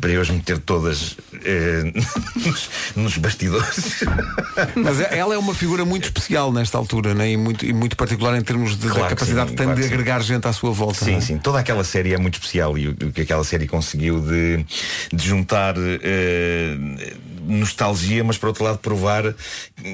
para eu as meter todas eh, nos, nos bastidores. Mas é- ela é uma figura muito especial nesta altura, né? e, muito, e muito particular em termos de, da Claro que capacidade sim, que tem claro de que sim. agregar gente à sua volta. Sim, é? sim. Toda aquela série é muito especial e o, o que aquela série conseguiu de, de juntar eh, nostalgia, mas por outro lado provar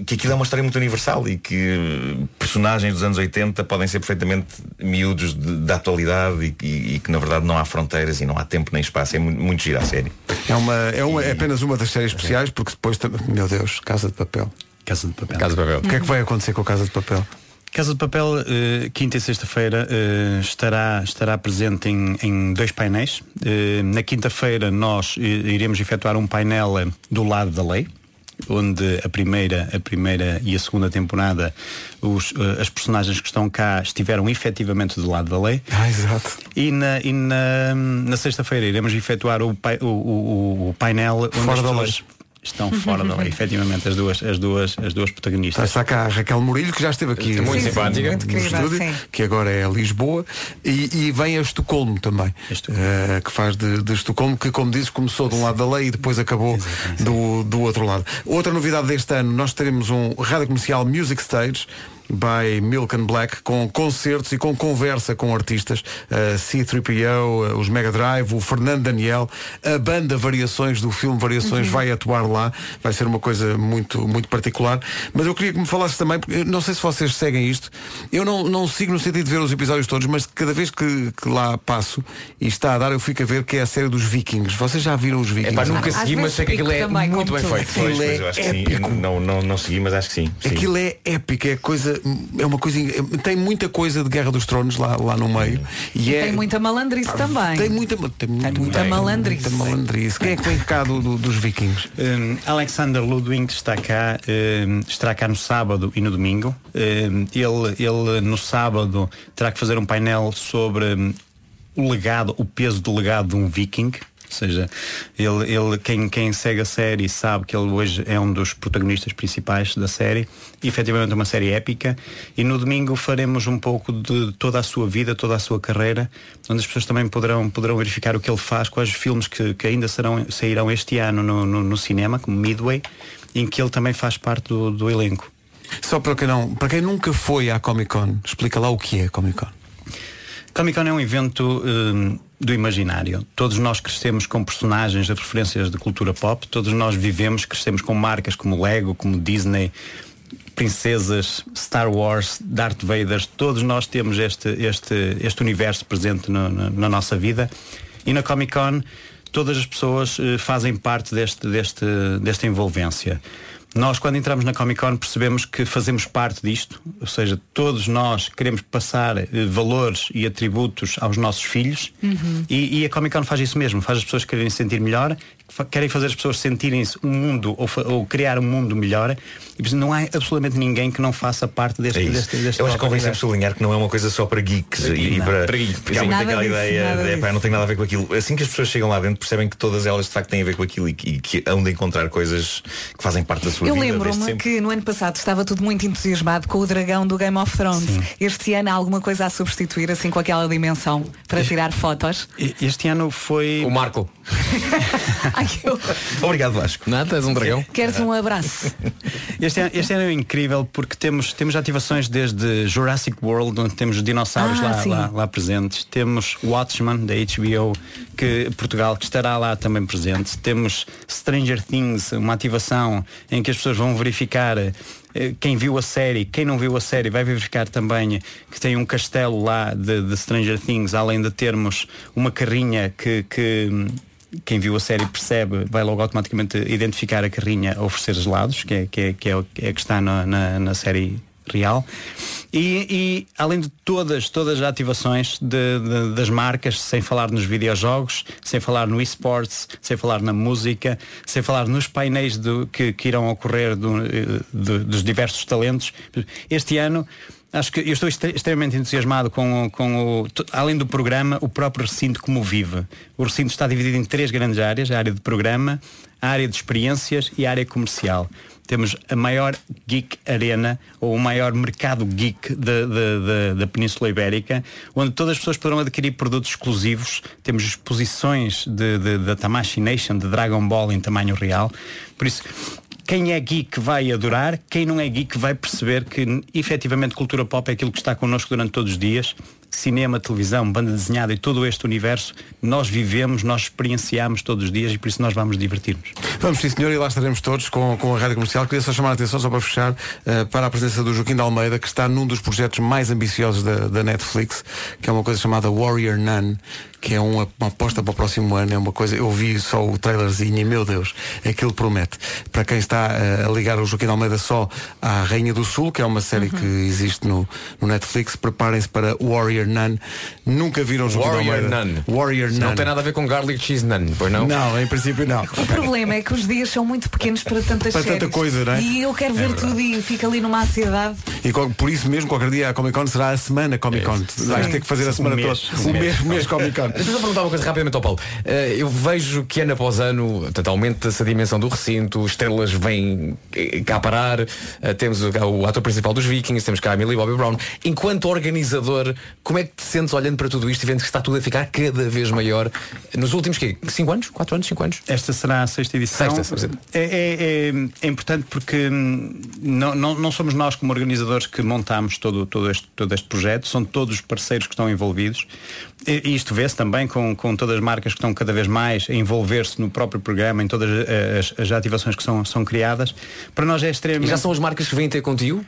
que aquilo é uma história muito universal e que personagens dos anos 80 podem ser perfeitamente miúdos de- da atualidade e, que- e que na verdade não há fronteiras e não há tempo nem espaço. É muito, muito gira a série. É, uma, é, uma, é apenas uma das séries especiais, porque depois, meu Deus, Casa de Papel. Casa de Papel. Casa de Papel. O que é que vai acontecer com a Casa de Papel? Casa de Papel, eh, quinta e sexta-feira, eh, estará, estará presente em, em dois painéis. Eh, na quinta-feira nós iremos efetuar um painel do lado da lei, onde a primeira, a primeira e a segunda temporada os, as personagens que estão cá estiveram efetivamente do lado da lei. Ah, exato. E na, e na, na sexta-feira iremos efetuar o, o, o- o painel onde Fora as da pessoas lei. Estão fora da lei, efetivamente, as duas, as duas, as duas protagonistas. Está cá a Raquel Murilho, que já esteve aqui Muito no- simpática. Muito no querida, estúdio, sim. que agora é Lisboa, e, e vem a Estocolmo também, eh, que faz de, de Estocolmo, que como dizes começou de um lado da lei e depois acabou do, do outro lado. Outra novidade deste ano, nós teremos um rádio comercial Music Stage, by Milk and Black, com concertos e com conversa com artistas, a C3PO, os Mega Drive, o Fernando Daniel, a banda Variações do filme Variações vai atuar lá, vai ser uma coisa muito, muito particular. Mas eu queria que me falasse também, porque eu não sei se vocês seguem isto, eu não, não sigo no sentido de ver os episódios todos, mas cada vez que, que lá passo e está a dar, eu fico a ver que é a série dos Vikings. Vocês já viram os Vikings? Epá, nunca Às segui, mas sei que aquilo é muito bem feito. Pois, é eu acho que sim. épico. Não, não, não segui, mas acho que sim. sim. Aquilo é épico, é coisa, é uma coisa, tem muita coisa de Guerra dos Tronos lá, lá no meio. E é, Tem muita malandrice também. Tem muita, tem muita, muita malandrice. muita malandrice. Quem é que vem cá do, do- dos vikings? Um, Alexander Ludwig está cá, um, estará cá no sábado e no domingo. Um, ele, ele no sábado terá que fazer um painel sobre um, o legado, o peso do legado de um viking. Ou seja, ele, ele, quem, quem segue a série sabe que ele hoje é um dos protagonistas principais da série. E, efetivamente é uma série épica. E no domingo faremos um pouco de toda a sua vida, toda a sua carreira, onde as pessoas também poderão, poderão verificar o que ele faz, quais os filmes que, que ainda serão, sairão este ano no, no, no cinema, como Midway, em que ele também faz parte do, do elenco. Só para quem, não, para quem nunca foi à Comic Con, explica lá o que é a Comic Con. Comic Con é um evento hum, do imaginário. Todos nós crescemos com personagens de referências de cultura pop, todos nós vivemos, crescemos com marcas como Lego, como Disney, princesas, Star Wars, Darth Vader, todos nós temos este, este, este universo presente no- no- na nossa vida. E na Comic Con todas as pessoas eh, fazem parte deste, deste, desta envolvência. Nós, quando entramos na Comic Con, percebemos que fazemos parte disto, ou seja, todos nós queremos passar eh, valores e atributos aos nossos filhos. E, e a Comic Con faz isso mesmo, faz as pessoas quererem se sentir melhor, querem fazer as pessoas sentirem-se um mundo ou, ou criar um mundo melhor e não há absolutamente ninguém que não faça parte deste, É deste, deste Eu acho que convém sempre sublinhar que não é uma coisa só para geeks e, e Não, para, para geeks, porque há sim. muito aquela disso, ideia de. "Epá, não tem nada a ver com aquilo. Assim que as pessoas chegam lá dentro percebem que todas elas de facto têm a ver com aquilo e, que- e que hão de encontrar coisas que fazem parte da sua Eu vida. desde lembro-me que no ano passado estava tudo muito entusiasmado com o dragão do Game of Thrones. Este ano há alguma coisa a substituir assim com aquela dimensão para tirar fotos? Este ano foi. O Marco. Obrigado, Vasco. Nada, és um dragão. Queres um abraço? Este ano, este ano é incrível porque temos, temos ativações desde Jurassic World, onde temos os dinossauros Ah, lá, lá, lá presentes. Temos Watchmen, da HBO, que, Portugal, que estará lá também presente. Temos Stranger Things, uma ativação em que as pessoas vão verificar eh, quem viu a série, quem não viu a série, vai verificar também que tem um castelo lá de, de Stranger Things, além de termos uma carrinha que, que quem viu a série percebe, vai logo automaticamente identificar a carrinha a oferecer gelados, que é, que é, que é, é que está na, na, na série real. E, e, além de todas, todas as ativações de- de- das marcas, sem falar nos videojogos, sem falar no esports, sem falar na música, sem falar nos painéis do- que, que irão ocorrer do- eh, do- dos diversos talentos. Este ano Acho que eu estou extre- extremamente entusiasmado com, o- com o, além do programa, o próprio recinto como vive. O recinto está dividido em três grandes áreas, a área de programa, a área de experiências e a área comercial. Temos a maior geek arena, ou o maior mercado geek da- Península Ibérica, onde todas as pessoas poderão adquirir produtos exclusivos. Temos exposições da Tamashi Nation, de Dragon Ball em tamanho real. Por isso, quem é geek vai adorar, quem não é geek vai perceber que efetivamente cultura pop é aquilo que está connosco durante todos os dias. Cinema, televisão, banda desenhada e todo este universo, nós vivemos, nós experienciamos todos os dias e por isso nós vamos divertir-nos. Vamos sim senhor e lá estaremos todos com, com a Rádio Comercial. Queria só chamar a atenção, só para fechar, eh, para a presença do Joaquim de Almeida, que está num dos projetos mais ambiciosos da, da Netflix, que é uma coisa chamada Warrior Nun, que é uma, uma aposta para o próximo ano, é uma coisa, eu vi só o trailerzinho e meu Deus, aquilo promete. Para quem está eh, a ligar o Joaquim de Almeida só à Rainha do Sul, que é uma série que existe no, no Netflix, preparem-se para Warrior Nun. Nunca viram o Joaquim de Warrior? Nun. Warrior Nun. Não tem nada a ver com garlic cheese nun, pois não? Não, em princípio não. O problema é que os dias são muito pequenos para tantas Para tanta séries. coisa, não é? E eu quero É ver verdade. tudo e fico ali numa ansiedade. E por isso mesmo, qualquer dia a Comic Con será a semana Comic Con. Vais ter que fazer a Um semana mês. toda. O mês, mês Comic Con. Deixa-me só perguntar uma coisa rapidamente ao Paulo. Eh, eu vejo que ano após ano, portanto, aumenta-se a dimensão do recinto, estrelas vêm eh, cá parar, eh, temos o, o ator principal dos Vikings, temos cá a Millie Bobby Brown. Enquanto organizador, como é que te sentes olhando para tudo isto e vendo que está tudo a ficar cada vez maior nos últimos quê? 5 anos? 4 anos? 5 anos? Esta será a sexta edição. Sexta. É, é- é- é importante porque hum, não, não, não somos nós como organizadores que montamos todo, todo, este, todo este projeto, são todos os parceiros que estão envolvidos. E, isto vê-se também com, com todas as marcas que estão cada vez mais a envolver-se no próprio programa, em todas as, as ativações que são, são criadas. Para nós é extremamente. E já são as marcas que vêm ter contigo?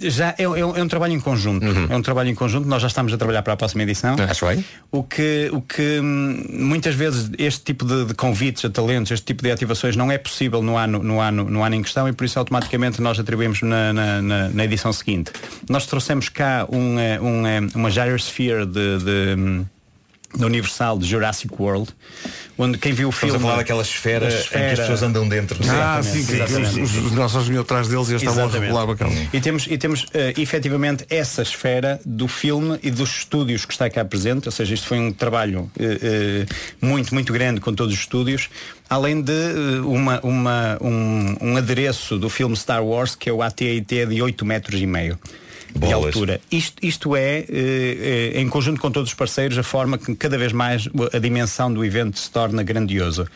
Já é, é um- é um trabalho em conjunto. É um trabalho em conjunto. Nós já estamos a trabalhar para a próxima edição. Acho bem. O que, o que hum, muitas vezes este tipo de, de convites a talentos, este tipo de ativações não é possível no ano, no ano, no ano em questão e por isso automaticamente nós atribuímos na, na, na- na edição seguinte. Nós trouxemos cá um, eh, um, eh, uma Gyrosphere de, de, da Universal de Jurassic World, onde quem viu o Estamos filme. a falar daquelas esferas a em que as pessoas andam dentro. Ah, Exatamente, sim, que, que os, os, os nossos vinham atrás deles e eles estavam a regular bacana. E temos, e temos eh, efetivamente essa esfera do filme e dos estúdios que está cá presente, ou seja, isto foi um trabalho eh, eh, muito, muito grande com todos os estúdios, além de eh, uma, uma, um, um adereço do filme Star Wars, que é o AT&T de 8 metros e meio. De altura. Isto, isto é, eh, eh, em conjunto com todos os parceiros, a forma que cada vez mais a dimensão do evento se torna grandioso.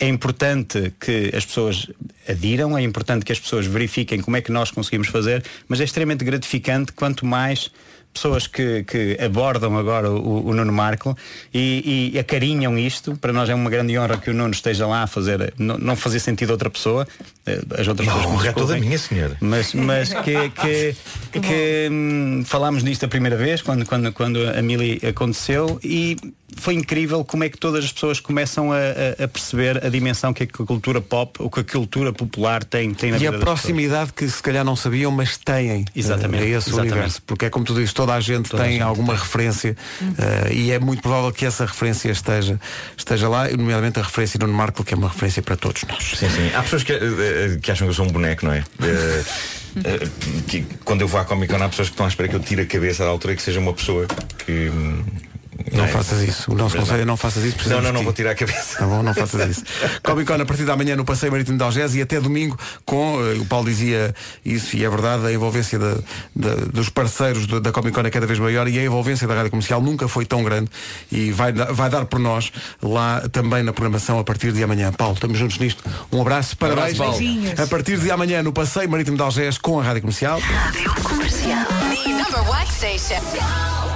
é importante que as pessoas adiram, é importante que as pessoas verifiquem como é que nós conseguimos fazer, mas é extremamente gratificante quanto mais pessoas que, que abordam agora o, o Nuno Marco e, e acarinham isto. Para nós é uma grande honra que o Nuno esteja lá a fazer, não, não fazer sentido outra pessoa. eh, As outras Não, pessoas que é toda minha, senhora. Mas, mas que, que, que, hum, falámos nisto a primeira vez, quando, quando, quando a Mili aconteceu, e foi incrível como é que todas as pessoas começam a, a- a perceber a dimensão que a cultura pop, ou que a cultura popular tem, tem na E vida a das pessoas. proximidade que se calhar não sabiam, mas têm Exatamente, a esse exatamente. universo. Porque é como tu dizes, toda a gente Toda a tem gente alguma referência eh, e é muito provável que essa referência esteja, esteja lá, e nomeadamente a referência no Marco, que é uma referência para todos nós. Sim, sim. Há pessoas que, eh, eh, que acham que eu sou um boneco, não é? Que quando eu vou à Comic Con há pessoas que estão à espera que eu tire a cabeça da altura e que seja uma pessoa que. Não é? faças isso. O nosso Mas conselho é não faças isso. Não, não, não vou tirar a cabeça. Tá bom, não faças isso. Comic Con a partir da manhã no Passeio Marítimo de Algés e até domingo com, eh, o Paulo dizia isso e é verdade, a envolvência da- da- dos parceiros da, Comic Con é cada vez maior e a envolvência da Rádio Comercial nunca foi tão grande e vai, vai dar por nós lá também na programação a partir de amanhã. Paulo, estamos juntos nisto. Um abraço, parabéns. abraço, Paulo. Beijinhos. A partir de amanhã no Passeio Marítimo de Algés com a Rádio Comercial. Comercial. The number one station.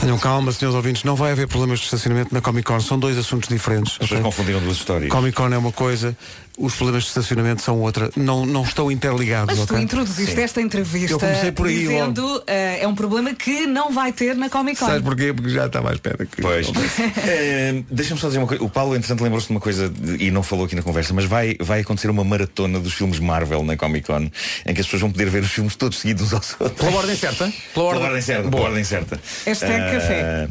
Tenham calma, senhores ouvintes, não vai haver problemas de estacionamento na Comic Con, são dois assuntos diferentes. As pessoas confundiram duas histórias. Comic Con é uma coisa, os problemas de estacionamento são outra. Não, não estão interligados. Mas tu ok? introduziste Sim. esta entrevista Eu comecei por aí dizendo eh, é um problema que não vai ter na Comic Con. Sabes porquê? Porque já está mais perto aqui. Pois. Eh, Deixa-me só dizer uma coisa. O Paulo, entretanto, lembrou-se de uma coisa de- e não falou aqui na conversa, mas vai, vai acontecer uma maratona dos filmes Marvel na Comic Con, em que as pessoas vão poder ver os filmes todos seguidos uns aos outros. Pela ordem certa? Pela ordem, certa. Pela ordem certa. Hashtag Eh, café.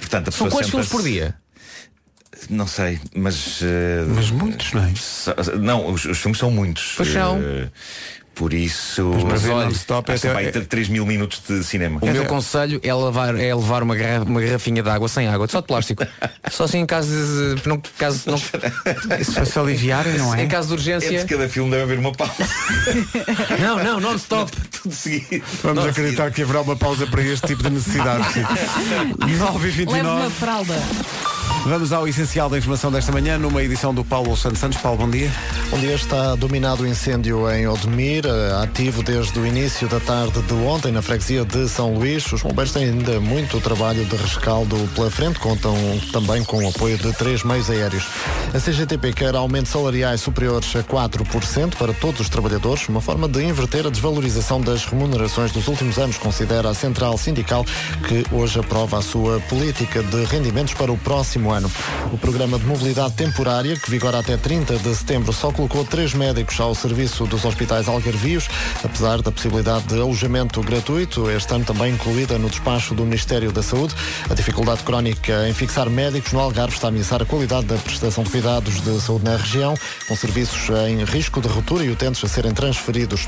Portanto, a São quantos filmes por dia? Não sei, mas. eh, Mas muitos, não é? Não, os, os filmes são muitos. Pois são. Eh, por isso. Mas para olha, non-stop é até- vai ter 3 mil minutos de cinema. O meu conselho é levar, é levar uma, garra- uma garrafinha de água sem água, só de plástico. só assim em caso de. Não, caso, não, Isso vai se aliviarem, não é? Em caso de urgência. Entre cada filme deve haver uma pausa. Não, não, non-stop. Tudo seguido. Vamos acreditar que haverá uma pausa para este tipo de necessidades. 9 e Leva uma 29 fralda. Vamos ao essencial da informação desta manhã, numa edição do Paulo Santos Santos. Paulo, bom dia. Bom dia, está dominado o incêndio em Odmir, ativo desde o início da tarde de ontem na freguesia de São Luís. Os bombeiros têm ainda muito trabalho de rescaldo pela frente, contam também com o apoio de três meios aéreos. A CGTP quer aumentos salariais superiores a 4% para todos os trabalhadores, uma forma de inverter a desvalorização das remunerações dos últimos anos, considera a Central Sindical, que hoje aprova a sua política de rendimentos para o próximo ano. O programa de mobilidade temporária, que vigora até 30 de setembro, só colocou três médicos ao serviço dos hospitais algarvios, apesar da possibilidade de alojamento gratuito, este ano também incluída no despacho do Ministério da Saúde. A dificuldade crónica em fixar médicos no Algarve está a ameaçar a qualidade da prestação de cuidados de saúde na região, com serviços em risco de ruptura e utentes a serem transferidos.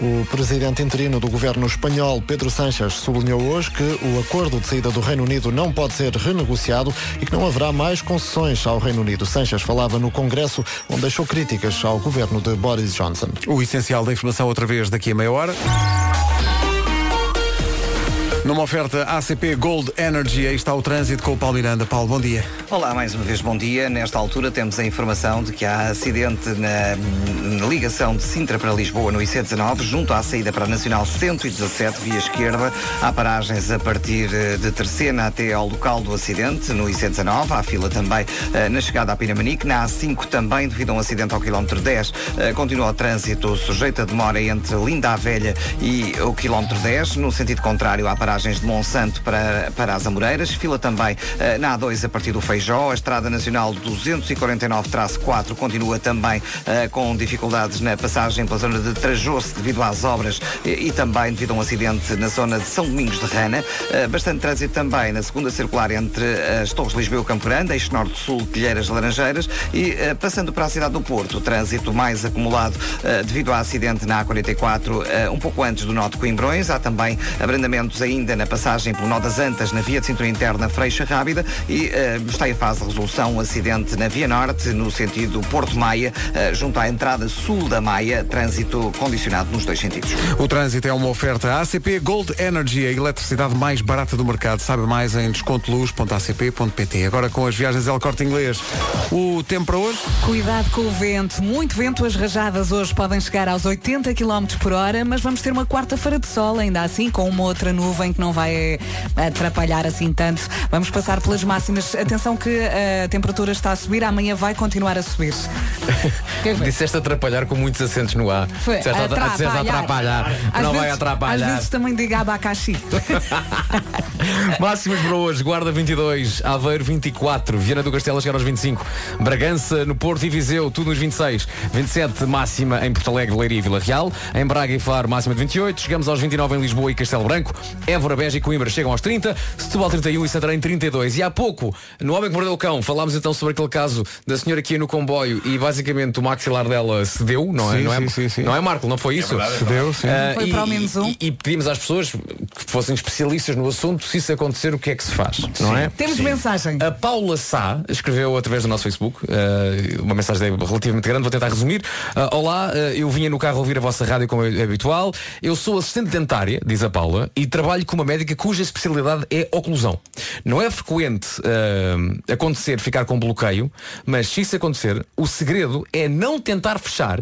O presidente interino do governo espanhol, Pedro Sánchez, sublinhou hoje que o acordo de saída do Reino Unido não pode ser renegociado e que não haverá mais concessões ao Reino Unido. Sánchez falava no Congresso, onde deixou críticas ao governo de Boris Johnson. O essencial da informação outra vez daqui a meia hora. Numa oferta ACP Gold Energy, aí está o trânsito com o Paulo Miranda. Paulo, bom dia. Olá, mais uma vez bom dia. Nesta altura temos a informação de que há acidente na, na ligação de Sintra para Lisboa no IC19, junto à saída para a Nacional 117, via esquerda. Há paragens a partir eh, de Terceira até ao local do acidente, no IC19. Há fila também eh, na chegada à Pinamanique. Na A5 também, devido a um acidente ao quilómetro 10, eh, continua o trânsito sujeito a demora entre Linda a Velha e o quilómetro 10. No sentido contrário, há paragens de Monsanto para, para as Amoreiras. Fila também eh, na A2 a partir do Feijó. A Estrada Nacional 249-4 continua também eh, com dificuldades na passagem pela zona de Trajoso devido às obras e, e também devido a um acidente na zona de São Domingos de Rana. Eh, bastante trânsito também na segunda circular entre as Torres Lisboa e Campo Grande, eixo norte-sul, Pilheiras Laranjeiras e passando para a cidade do Porto, trânsito mais acumulado devido a acidente na A44 eh, um pouco antes do nó de Coimbrões. Há também abrandamentos ainda ainda na passagem pelo Nó das Antas, na via de cintura interna Freixa Rábida e eh, está em fase de resolução um acidente na Via Norte, no sentido Porto Maia, eh, junto à entrada sul da Maia, trânsito condicionado nos dois sentidos. O trânsito é uma oferta ACP Gold Energy, a eletricidade mais barata do mercado. Sabe mais em descontoluz.acp.pt. Agora com as viagens El Corte Inglês. O tempo para hoje? Cuidado com o vento, muito vento, as rajadas hoje podem chegar aos 80 km por hora, mas vamos ter uma quarta-feira de sol, ainda assim, com uma outra nuvem que não vai eh, atrapalhar assim tanto. Vamos passar pelas máximas. Atenção que a temperatura está a subir, amanhã vai continuar a subir. Disseste atrapalhar com muitos acentos no A. Foi, Disseste atra- disseste atrapalhar. Às Não vai vezes- atrapalhar. Às vezes também diga abacaxi. Máximas para hoje, Guarda 22, Aveiro 24, Viana do Castelo chegar aos 25, Bragança no Porto e Viseu, tudo nos 26, 27 máxima em Porto Alegre, Leiria e Vila Real, em Braga e Faro máxima de 28, chegamos aos 29 em Lisboa e Castelo Branco, Évora, Beja e Coimbra chegam aos 30, Setúbal 31 e Santarém 32. E há pouco, no Homem que Mordeu o Cão, falámos então sobre aquele caso da senhora que ia no comboio e basicamente o maxilar dela cedeu, não é? Sim, não, é sim, sim, sim. não é Marco, não foi isso? verdade, é Cedeu, sim. Ah, Foi e- para o menos um. e- e pedimos às pessoas que fossem especialistas no assunto, se isso acontecer, o que é que se faz, não é? Temos mensagem. A Paula Sá escreveu através do nosso Facebook eh, uma mensagem relativamente grande, vou tentar resumir. Ah, Olá, eu vinha no carro ouvir a vossa rádio como é habitual. Eu sou assistente dentária, diz a Paula, e trabalho com uma médica cuja especialidade é oclusão. Não é frequente eh, acontecer ficar com bloqueio, mas se isso acontecer, o segredo é não tentar fechar.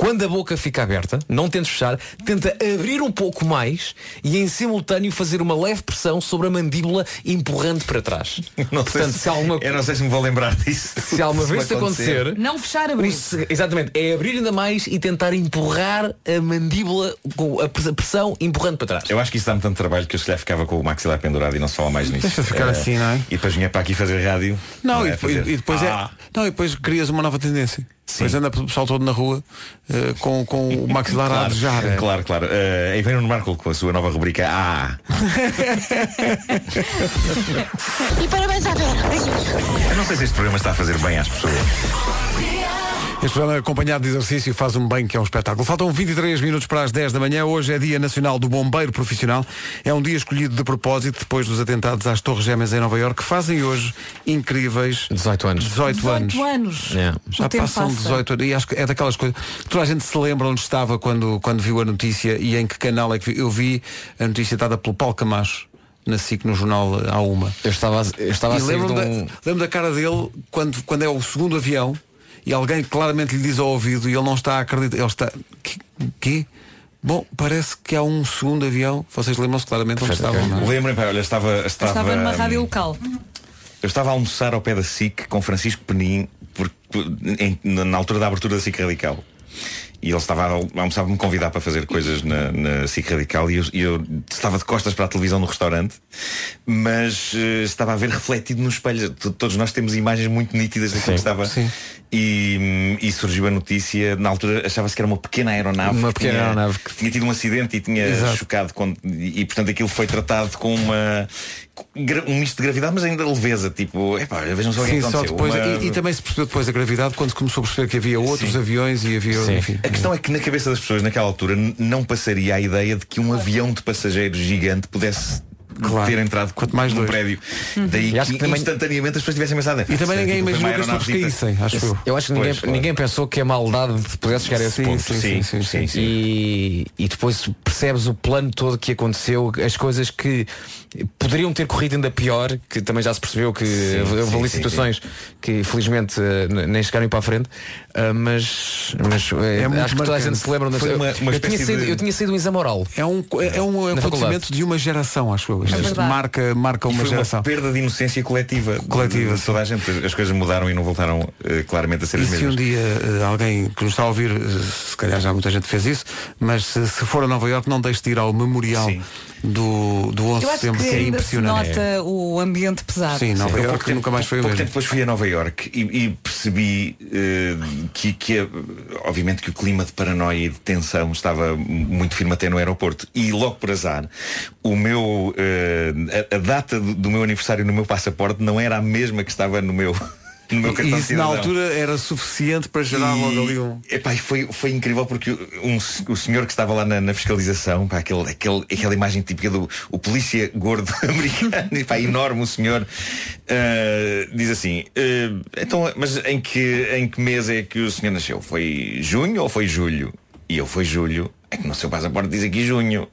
Quando a boca fica aberta, não tentes fechar, tenta abrir um pouco mais e em simultâneo fazer uma leve pressão sobre a mandíbula empurrando para trás. Não sei Portanto, se- se alguma Eu não sei se me vou lembrar disso. se alguma Se vez isso acontecer, Não fechar, abrir. o se- exatamente, é abrir ainda mais e tentar empurrar a mandíbula com a pres- a pressão empurrando para trás. Eu acho que isso dá-me tanto trabalho que eu se calhar ficava com o maxilar pendurado e não se fala mais nisso. Deixa ficar Eh, assim, não é? E depois vinha para aqui fazer rádio. Não, é e, depois, fazer, e depois "Ah, é. Não, e depois crias uma nova tendência. Depois anda o pessoal todo na rua eh, com, com o maxilar a Claro, adejar. claro, claro. Uh, aí vem o Marco com a sua nova rubrica Ah! E parabéns à Vera. Não sei se este programa está a fazer bem às pessoas. Este programa acompanhado de exercício faz um bem que é um espetáculo. Faltam 23 minutos para as 10 da manhã. Hoje é Dia Nacional do Bombeiro Profissional. É um dia escolhido de propósito depois dos atentados às Torres Gêmeas em Nova Iorque, que fazem hoje incríveis 18 anos. 18, anos. 18 anos. É. Já passam passa. 18 anos. E acho que é daquelas coisas. Toda a gente se lembra onde estava quando, quando viu a notícia e em que canal é que vi. Eu vi a notícia dada pelo Paulo Camacho na SIC no jornal eh, à uma. Eu estava, a- eu estava a sair de lembro-me um... da, lembro da cara dele quando, quando é o segundo avião e alguém claramente lhe diz ao ouvido e ele não está a acreditar. Ele está. Que? que? Bom, parece que há um segundo avião. Vocês lembram-se claramente onde estavam. não é? Lembrem, pá, olha, estava, estava, estava numa rádio local. eu estava a almoçar ao pé da SIC com Francisco Penin porque, em- na altura da abertura da SIC Radical. E ele estava a almoçar me convidar para fazer coisas na, na SIC Radical e eu, eu estava de costas para a televisão no restaurante, mas eh, estava a ver refletido no espelho. T- Todos nós temos imagens muito nítidas daquilo que estava. E, hum, e surgiu a notícia, na altura achava-se que era uma pequena aeronave. Uma que pequena tinha- aeronave que tinha tido um acidente e tinha Exato. chocado com, e, e, portanto aquilo foi tratado com uma um misto de gravidade, mas ainda leveza, tipo, epá, vejam só o que Sim, aconteceu. depois, Uma- e, e também se percebeu depois a gravidade quando se começou a perceber que havia outros Sim. aviões e havia. Sim. Questão é que na cabeça das pessoas naquela altura não passaria a ideia de que um avião de passageiros gigante pudesse Claro. ter entrado Quanto mais num dois. prédio. Daí E acho que, que também- instantaneamente as pessoas tivessem pensado. E também "Ah, ninguém imaginou que as aeronavezita." caíssem, acho eu. Eu acho que ninguém, Pois, claro. ninguém pensou que a maldade pudesse chegar a esse Sim, ponto. sim, sim, sim, sim, sim. E, e depois percebes o plano todo que aconteceu, as coisas que poderiam ter corrido ainda pior, que também já se percebeu que houve sim, ali sim, situações que felizmente eh, nem chegaram para a frente, ah, mas, mas eh, É acho que toda a gente se lembra Foi uma- uma eu, tinha espécie saído, de- eu tinha saído um exame oral. É um, é, é um acontecimento faculdade. de uma geração, acho eu. Isto verdade. marca, marca uma geração. uma perda de inocência coletiva. Coletiva, de, de toda a gente. As coisas mudaram e não voltaram eh, claramente a ser E as se mesmas. um dia eh, alguém que nos está a ouvir, eh, se calhar já muita gente fez isso, mas se, se for a Nova Iorque não deixe de ir ao memorial Sim. do, do 11 de setembro, que que é ainda se impressionante. nota o ambiente pesado. Sim, Nova Eu Iorque pouco tempo- nunca mais foi o mesmo. tempo depois fui a Nova Iorque e, e percebi eh, que, que obviamente que o clima de paranoia e de tensão estava muito firme até no aeroporto e logo por azar o meu eh, a, a data do, do meu aniversário no meu passaporte não era a mesma que estava no meu no meu E cartão isso na altura era suficiente para gerar logo ali um. Epá, foi, foi incrível porque um, o senhor que estava lá na, na fiscalização, pá, aquele, aquele, aquela imagem típica do o polícia gordo americano, e, pá, enorme o senhor, ah, diz assim, ah, então, mas em que, em que mês é que o senhor nasceu? Foi junho ou foi julho? E eu, foi julho. É que no seu passaporte diz aqui junho.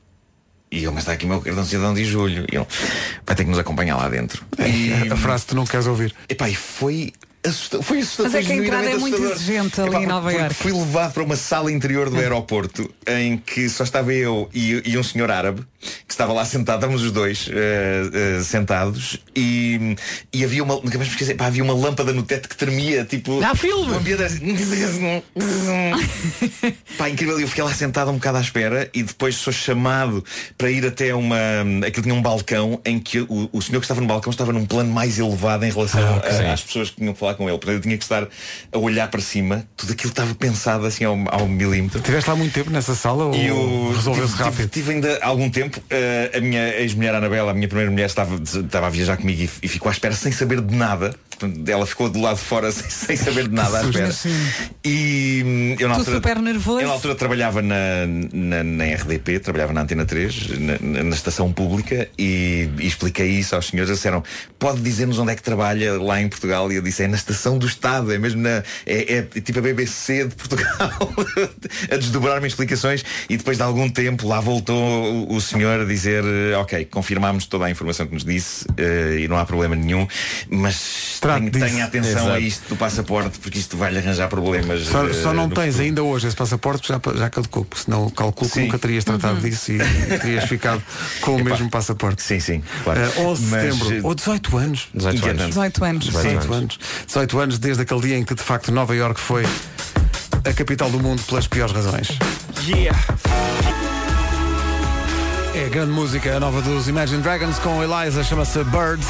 E eu, mas está aqui o meu cartão de cidadão de julho. E ele, vai ter que nos acompanhar lá dentro. E, A frase que tu não queres ouvir. Epá, e foi assustador. Foi assustador. Mas é que a entrada é muito exigente ali Epá, em Nova Iorque. Fui levado para uma sala interior do aeroporto em que só estava eu e, e um senhor árabe que estava lá sentado, estávamos os dois eh, eh, sentados e, e havia uma, nunca mais esqueci, pá, havia uma lâmpada no teto que tremia, tipo. Dá filme! um ambiente assim, Pá, incrível, eu fiquei lá sentado um bocado à espera e depois sou chamado para ir até uma. Aquilo tinha um balcão em que o, o senhor que estava no balcão estava num plano mais elevado em relação Ah, a- sim. às pessoas que tinham que falar com ele. Portanto, eu tinha que estar a olhar para cima, tudo aquilo estava pensado assim ao, ao milímetro. Tiveste lá muito tempo nessa sala ou E eu resolveu-se rápido? tive, tive ainda algum tempo. eh, a minha ex-mulher Anabela, a minha primeira mulher, estava, estava a viajar comigo e, e ficou à espera sem saber de nada. Ela ficou do lado de fora sem, sem saber de nada à espera. E hum, eu na Tu altura, super nervoso. eu na altura trabalhava na, na, na RDP, trabalhava na Antena 3, na, na- na estação pública e, e expliquei isso aos senhores. Eles disseram, pode dizer-nos onde é que trabalha lá em Portugal? E eu disse, é na estação do Estado, é mesmo na. É, é tipo a BBC de Portugal a desdobrar-me explicações e depois de algum tempo lá voltou o, o senhor a dizer, eh, ok, confirmámos toda a informação que nos disse eh, e não há problema nenhum, mas tenha, tenha atenção Exato. a isto do passaporte, porque isto vai-lhe arranjar problemas. Só, eh, só não tens futuro. ainda hoje esse passaporte já, já caducou, porque senão calculo que nunca terias tratado Uhum. disso e terias ficado com o Epá. mesmo passaporte. Sim, sim, claro. Eh, 11 de Mas, setembro, ou 18 anos. 18 anos. 18 anos. 18 anos. 18 anos desde aquele dia em que de facto Nova York foi a capital do mundo pelas piores razões. É grande música, a nova dos Imagine Dragons com Eliza, chama-se Birds.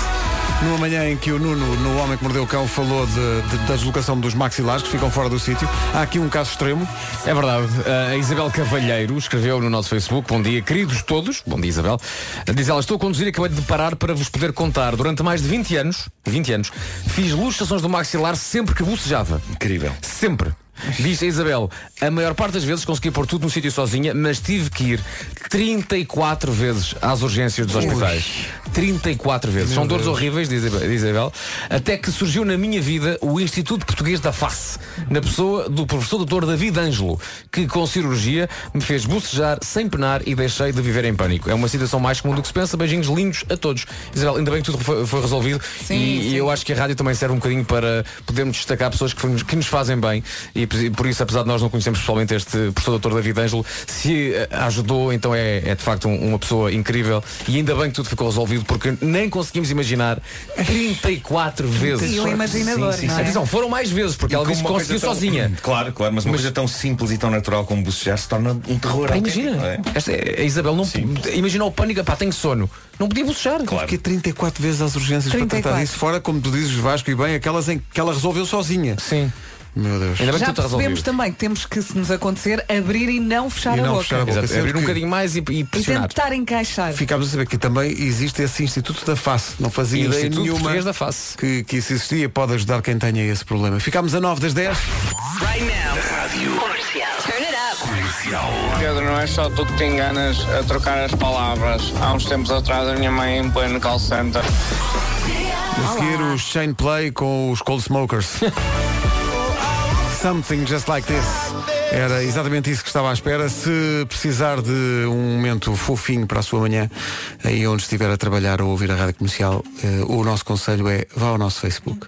Numa manhã em que o Nuno, no Homem que Mordeu o Cão, falou de- de- da deslocação dos maxilares que ficam fora do sítio. Há aqui um caso extremo. É verdade. A Isabel Cavalheiro escreveu no nosso Facebook, bom dia, queridos todos, bom dia Isabel, diz ela, estou a conduzir e acabei de parar para vos poder contar. Durante mais de 20 anos, 20 anos, fiz luxações do maxilar sempre que bocejava. Incrível. Sempre. Diz a Isabel, a maior parte das vezes consegui pôr tudo no sítio sozinha, mas tive que ir 34 vezes às urgências dos hospitais. 34 vezes. Meu São dores Deus. horríveis, diz Isabel, diz Isabel, até que surgiu na minha vida o Instituto Português da Face, na pessoa do professor Dr. David Ângelo, que com cirurgia me fez bocejar sem penar e deixei de viver em pânico. É uma situação mais comum do que se pensa. Beijinhos lindos a todos. Isabel, ainda bem que tudo foi, foi resolvido Sim, e, sim. eu acho que a rádio também serve um bocadinho para podermos destacar pessoas que, nos- que nos fazem bem e por por isso, apesar de nós não conhecermos pessoalmente este professor Dr. David Ângelo, se eh, ajudou, então é, é de facto um- uma pessoa incrível e ainda bem que tudo ficou resolvido porque nem conseguimos imaginar 34 vezes. E o imaginador, Sim, sim, não é? Atenção, foram mais vezes, porque ela como disse que uma conseguiu coisa tão- sozinha. Claro, claro, mas uma coisa tão simples e tão natural como bocejar se torna um terror. Pá, imagina, é? esta, a Isabel não imagina o pânico, pá, tenho sono. Não podia bocejar. Fiquei 34 vezes às urgências para 34. tratar disso. Fora, como tu dizes, Vasco e bem, aquelas em que ela resolveu sozinha. Sim. Meu Deus. Ainda bem que Já tudo está percebemos resolvido. também que temos que, se nos acontecer, abrir e não fechar E a não boca. fechar a boca. Exato, abrir um que- bocadinho mais e, e E pressionar. tentar encaixar. Ficámos a saber que também existe esse Instituto da Face. Não fazia ideia Instituto nenhuma Português da Face. Que, que isso existia. Pode ajudar quem tenha esse problema. Ficámos a 9 das 10. Turn it up. Pedro, não é só tu que te enganas a trocar as palavras. Há uns tempos atrás a minha mãe em pleno call center. A seguir o Shane Play com os Cold Smokers. Something just like this. Era exatamente isso que estava à espera. Se precisar de um momento fofinho para a sua manhã, aí onde estiver a trabalhar ou ouvir a rádio comercial, eh, o nosso conselho é vá ao nosso Facebook.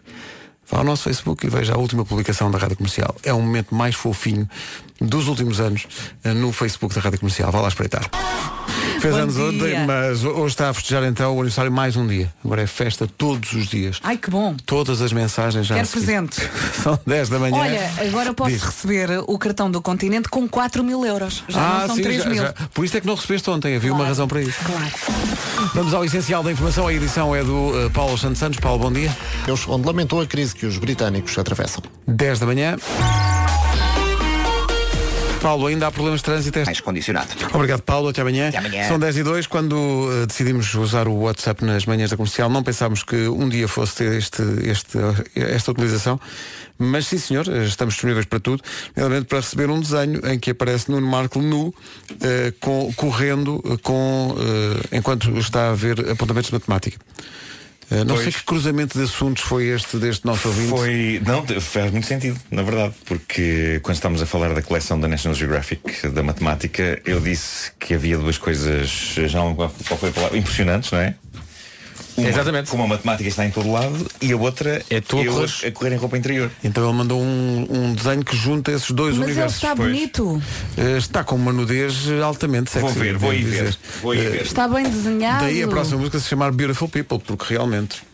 Vá ao nosso Facebook e veja a última publicação da Rádio Comercial. É um momento mais fofinho dos últimos anos eh, no Facebook da Rádio Comercial. Vá lá espreitar. Fez Bom anos dia. ontem, mas hoje está a festejar então o aniversário mais um dia. Agora é festa todos os dias. Ai, que bom. Todas as mensagens já. Quero presentes. São 10 da manhã. Olha, agora posso Diz. receber o cartão do continente com 4 mil euros. Já ah, não são sim, 3 já- mil. já. Por isso é que não recebeste ontem, havia uma Claro. razão para isso. Claro. Vamos ao essencial da informação. A edição é do eh, Paulo Santos Santos. Paulo, bom dia. Deus, onde lamentou a crise que os britânicos atravessam. 10 da manhã. Paulo, ainda há problemas de trânsito? Mais condicionado. Obrigado, Paulo. Até amanhã. Até amanhã. São 10 e 2. Quando uh, decidimos usar o WhatsApp nas manhãs da comercial, não pensámos que um dia fosse ter este, este, esta utilização. Mas sim, senhor, uh, estamos disponíveis para tudo, realmente para receber um desenho em que aparece Nuno Marco nu, uh, com, correndo com, uh, enquanto está a ver apontamentos de matemática. Uh, não sei Pois. que cruzamento de assuntos foi este deste nosso ouvinte. Foi. Não, faz muito sentido, na verdade, porque quando estávamos a falar da coleção da National Geographic da matemática, eu disse que havia duas coisas, já não qual foi a palavra, impressionantes, não é? Uma, Exatamente. Como a matemática está em todo lado e a outra É tu a eu correres. a correr em roupa interior. Então ele mandou um, um desenho que junta esses dois Mas ele universos. está bonito. Uh, está com uma nudez altamente sexy. Vou ver, vou ir ver. Vou ir Uh, ver. Está bem desenhado. Daí a próxima música se chamar Beautiful People, porque realmente.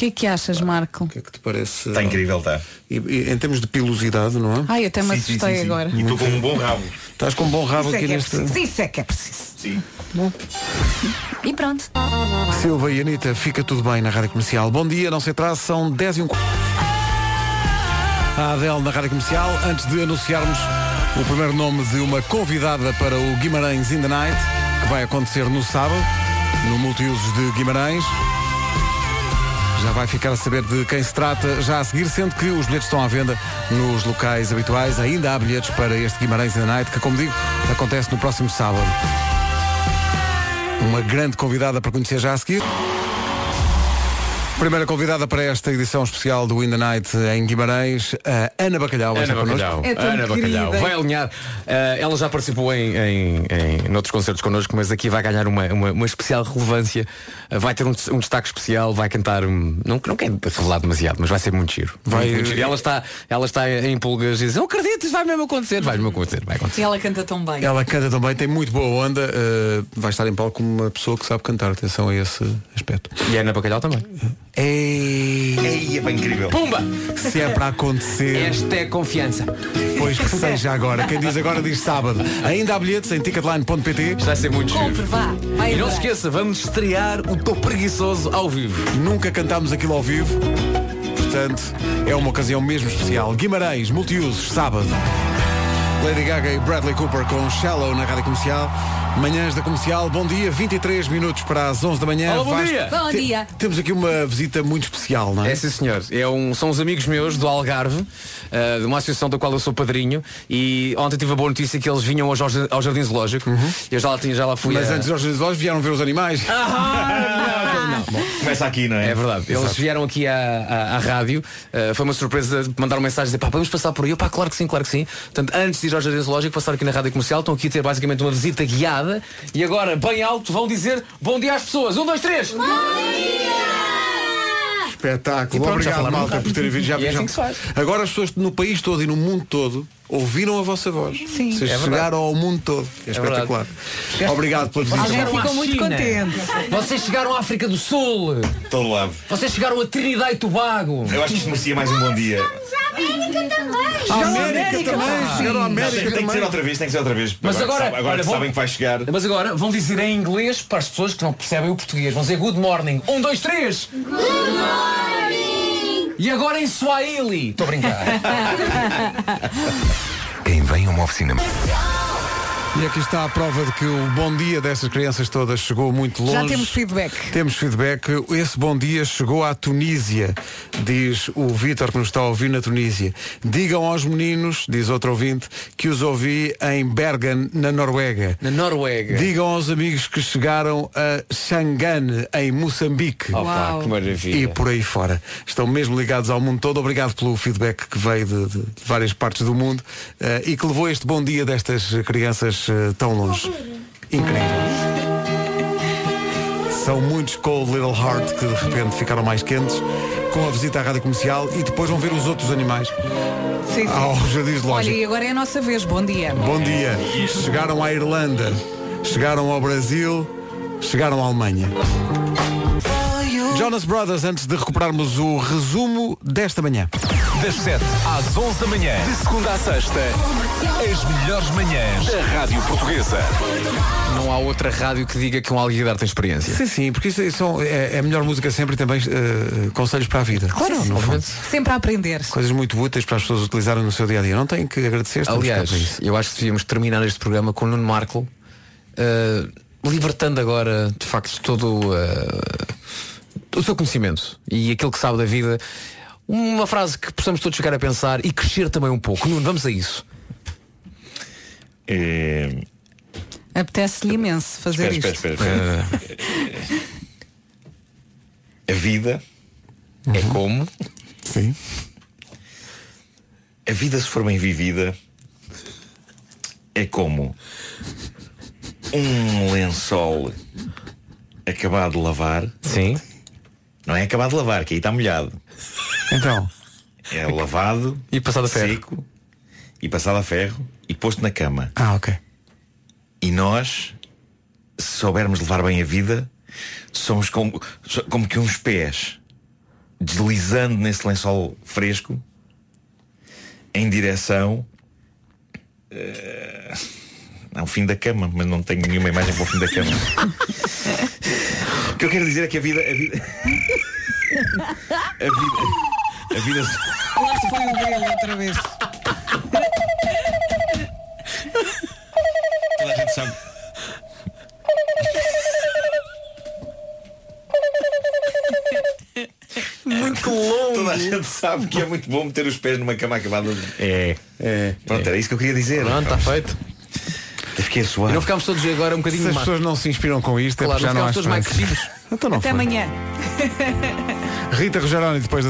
O que é que achas, Marco? O que é que te parece? Está incrível, está. E, e em termos de pilosidade, não é? Ai, até me Sim, sim, assustei sim, sim. agora. E estou com um bom rabo. Estás com um bom rabo Isso é aqui que é neste. preciso. Isso é que é preciso. Sim. E pronto. Silva e Anitta, fica tudo bem na Rádio Comercial. Bom dia, não se atrase, são 10 e um. A Adele na Rádio Comercial, antes de anunciarmos o primeiro nome de uma convidada para o Guimarães in the Night, que vai acontecer no sábado, no Multiusos de Guimarães. Já vai ficar a saber de quem se trata já a seguir, sendo que os bilhetes estão à venda nos locais habituais. Ainda há bilhetes para este Guimarães the Night, que, como digo, acontece no próximo sábado. Uma grande convidada para conhecer já a seguir. Primeira convidada para esta edição especial do In the Night em Guimarães, a Ana Bacalhau. Ana. Bacalhau. É tão Ana Bacalhau. querida. Vai alinhar. Eh, ela já participou em, em, em noutros concertos connosco, mas aqui vai ganhar uma, uma, uma especial relevância. Eh, vai ter um, um destaque especial, vai cantar. um- não, não quero revelar demasiado, mas vai ser muito giro. Vai- Muito giro. E ela está, ela está em pulgas e diz, não acredito, isso vai mesmo acontecer. Vai mesmo acontecer, vai acontecer. E ela canta tão bem. Ela canta também, tem muito boa onda. uh, vai estar em palco como uma pessoa que sabe cantar. Atenção a esse aspecto. E a Ana Bacalhau também. Ei, Ei, é bem incrível. Pumba! se é para acontecer, Esta é confiança. pois que seja agora. Quem diz agora diz sábado. Ainda há bilhetes em ticketline.pt. Isto vai ser muito Compre, vá. Vai E não se esqueça, vamos estrear o Tô Preguiçoso ao vivo. Nunca cantámos aquilo ao vivo. Portanto, é uma ocasião mesmo especial. Guimarães, multiusos, sábado. Lady Gaga e Bradley Cooper com Shallow na Rádio Comercial. Manhãs da Comercial, bom dia, 23 minutos para as 11 da manhã. Olá, bom Vasco, dia. Bom te- dia. Temos aqui uma visita muito especial, não é? É sim senhor, é um, são os amigos meus do Algarve, eh, de uma associação da qual eu sou padrinho e ontem tive a boa notícia que eles vinham hoje ao, jar- ao Jardim Zoológico eu já lá, tinha- já lá fui Mas a- antes dos olhos vieram ver os animais. Ah. Começa aqui, não é? É verdade, eles vieram aqui à, à- à rádio, eh, foi uma surpresa mandar uma mensagem dizer pá, podemos passar por aí, eu pá, claro que sim, claro que sim. Portanto, antes de ir ao Jardim Zoológico, passaram aqui na rádio comercial, estão aqui a ter basicamente uma visita guiada e agora, bem alto, vão dizer bom dia às pessoas. Um, dois, três! Espetáculo. E pronto, já Obrigado, malta, por terem vindo. Já, E é já- assim que se faz. Agora as pessoas no país todo e no mundo todo ouviram a vossa voz. Sim. Vocês É verdade. chegaram ao mundo todo. É, verdade. espetacular. Obrigado pela visita. Alguém ficou muito contente. Vocês chegaram à África do Sul! Todo lado. Vocês chegaram a Trinidad e Tobago! Eu acho que isto merecia mais um bom dia. A América também. Chegaram à América tem que ser também. outra vez, tem que ser outra vez. Mas agora- agora olha, que vou- sabem que vai chegar. Mas agora vão dizer em inglês para as pessoas que não percebem o português. Vão dizer good morning. Um, dois, três. Good morning. E agora em Swahili. Estou a brincar. Quem vem a uma oficina. E aqui está a prova de que o bom dia dessas crianças todas chegou muito longe. Já temos feedback. Temos feedback. Esse bom dia chegou à Tunísia, diz o Vítor que nos está a ouvir na Tunísia. Digam aos meninos, diz outro ouvinte, que os ouvi em Bergen, na Noruega. Na Noruega. Digam aos amigos que chegaram a Xangane, em Moçambique. Opa, Uau. que maravilha. E por aí fora. Estão mesmo ligados ao mundo todo. Obrigado pelo feedback que veio de, de- várias partes do mundo eh, e que levou este bom dia destas crianças eh, tão longe. Incrível. São muitos Cold Little Heart que de repente ficaram mais quentes com a visita à rádio comercial e depois vão ver os outros animais Sim, sim. ao Jardim Olha, Zoológico. e agora é a nossa vez. Bom dia. Bom dia. Chegaram à Irlanda, chegaram ao Brasil, chegaram à Alemanha. Jonas Brothers, antes de recuperarmos o resumo desta manhã. Das 7 às 11 da manhã, de segunda à sexta, as melhores manhãs da Rádio Portuguesa. Não há outra rádio que diga que um alguidar tem experiência. Sim, sim, porque isso, isso é, é a melhor música sempre e também eh, conselhos para a vida. Claro, no fundo. Sempre a aprender. Coisas muito úteis para as pessoas utilizarem no seu dia a dia. Não têm que agradecer. Aliás, eu acho que devíamos terminar este programa com o Nuno Marco eh, libertando agora, de facto, todo eh, o seu conhecimento e aquilo que sabe da vida. Uma frase que possamos todos chegar a pensar e crescer também um pouco. Nuno, vamos a isso. É... Apetece-lhe imenso fazer Espera, isto. espera, espera, espera. A vida é como. Sim. A vida, se for bem vivida, é como um lençol acabado de lavar. Sim. Não é acabado de lavar, que aí está molhado. Então. É lavado e passado a ferro. seco e passado a ferro e posto na cama. Ah, ok. E nós, se soubermos levar bem a vida, somos como, como que uns pés deslizando nesse lençol fresco em direção eh, ao fim da cama, mas não tenho nenhuma imagem para o fim da cama. o que eu quero dizer é que a vida. A vida, a vida, a vida Lá se foi o grilo outra vez. toda a gente sabe. Muito longo. Toda a gente sabe que é muito bom meter os pés numa cama acabada de. É. é Pronto, era isso que eu queria dizer. Pronto, está feito. Eu fiquei a suar. E não ficámos todos agora um bocadinho Se as mais. pessoas não se inspiram com isto, é Claro, porque já não não há ficámos todos mais crescidos. Então não Até foi. amanhã. Rita Rogeroni depois da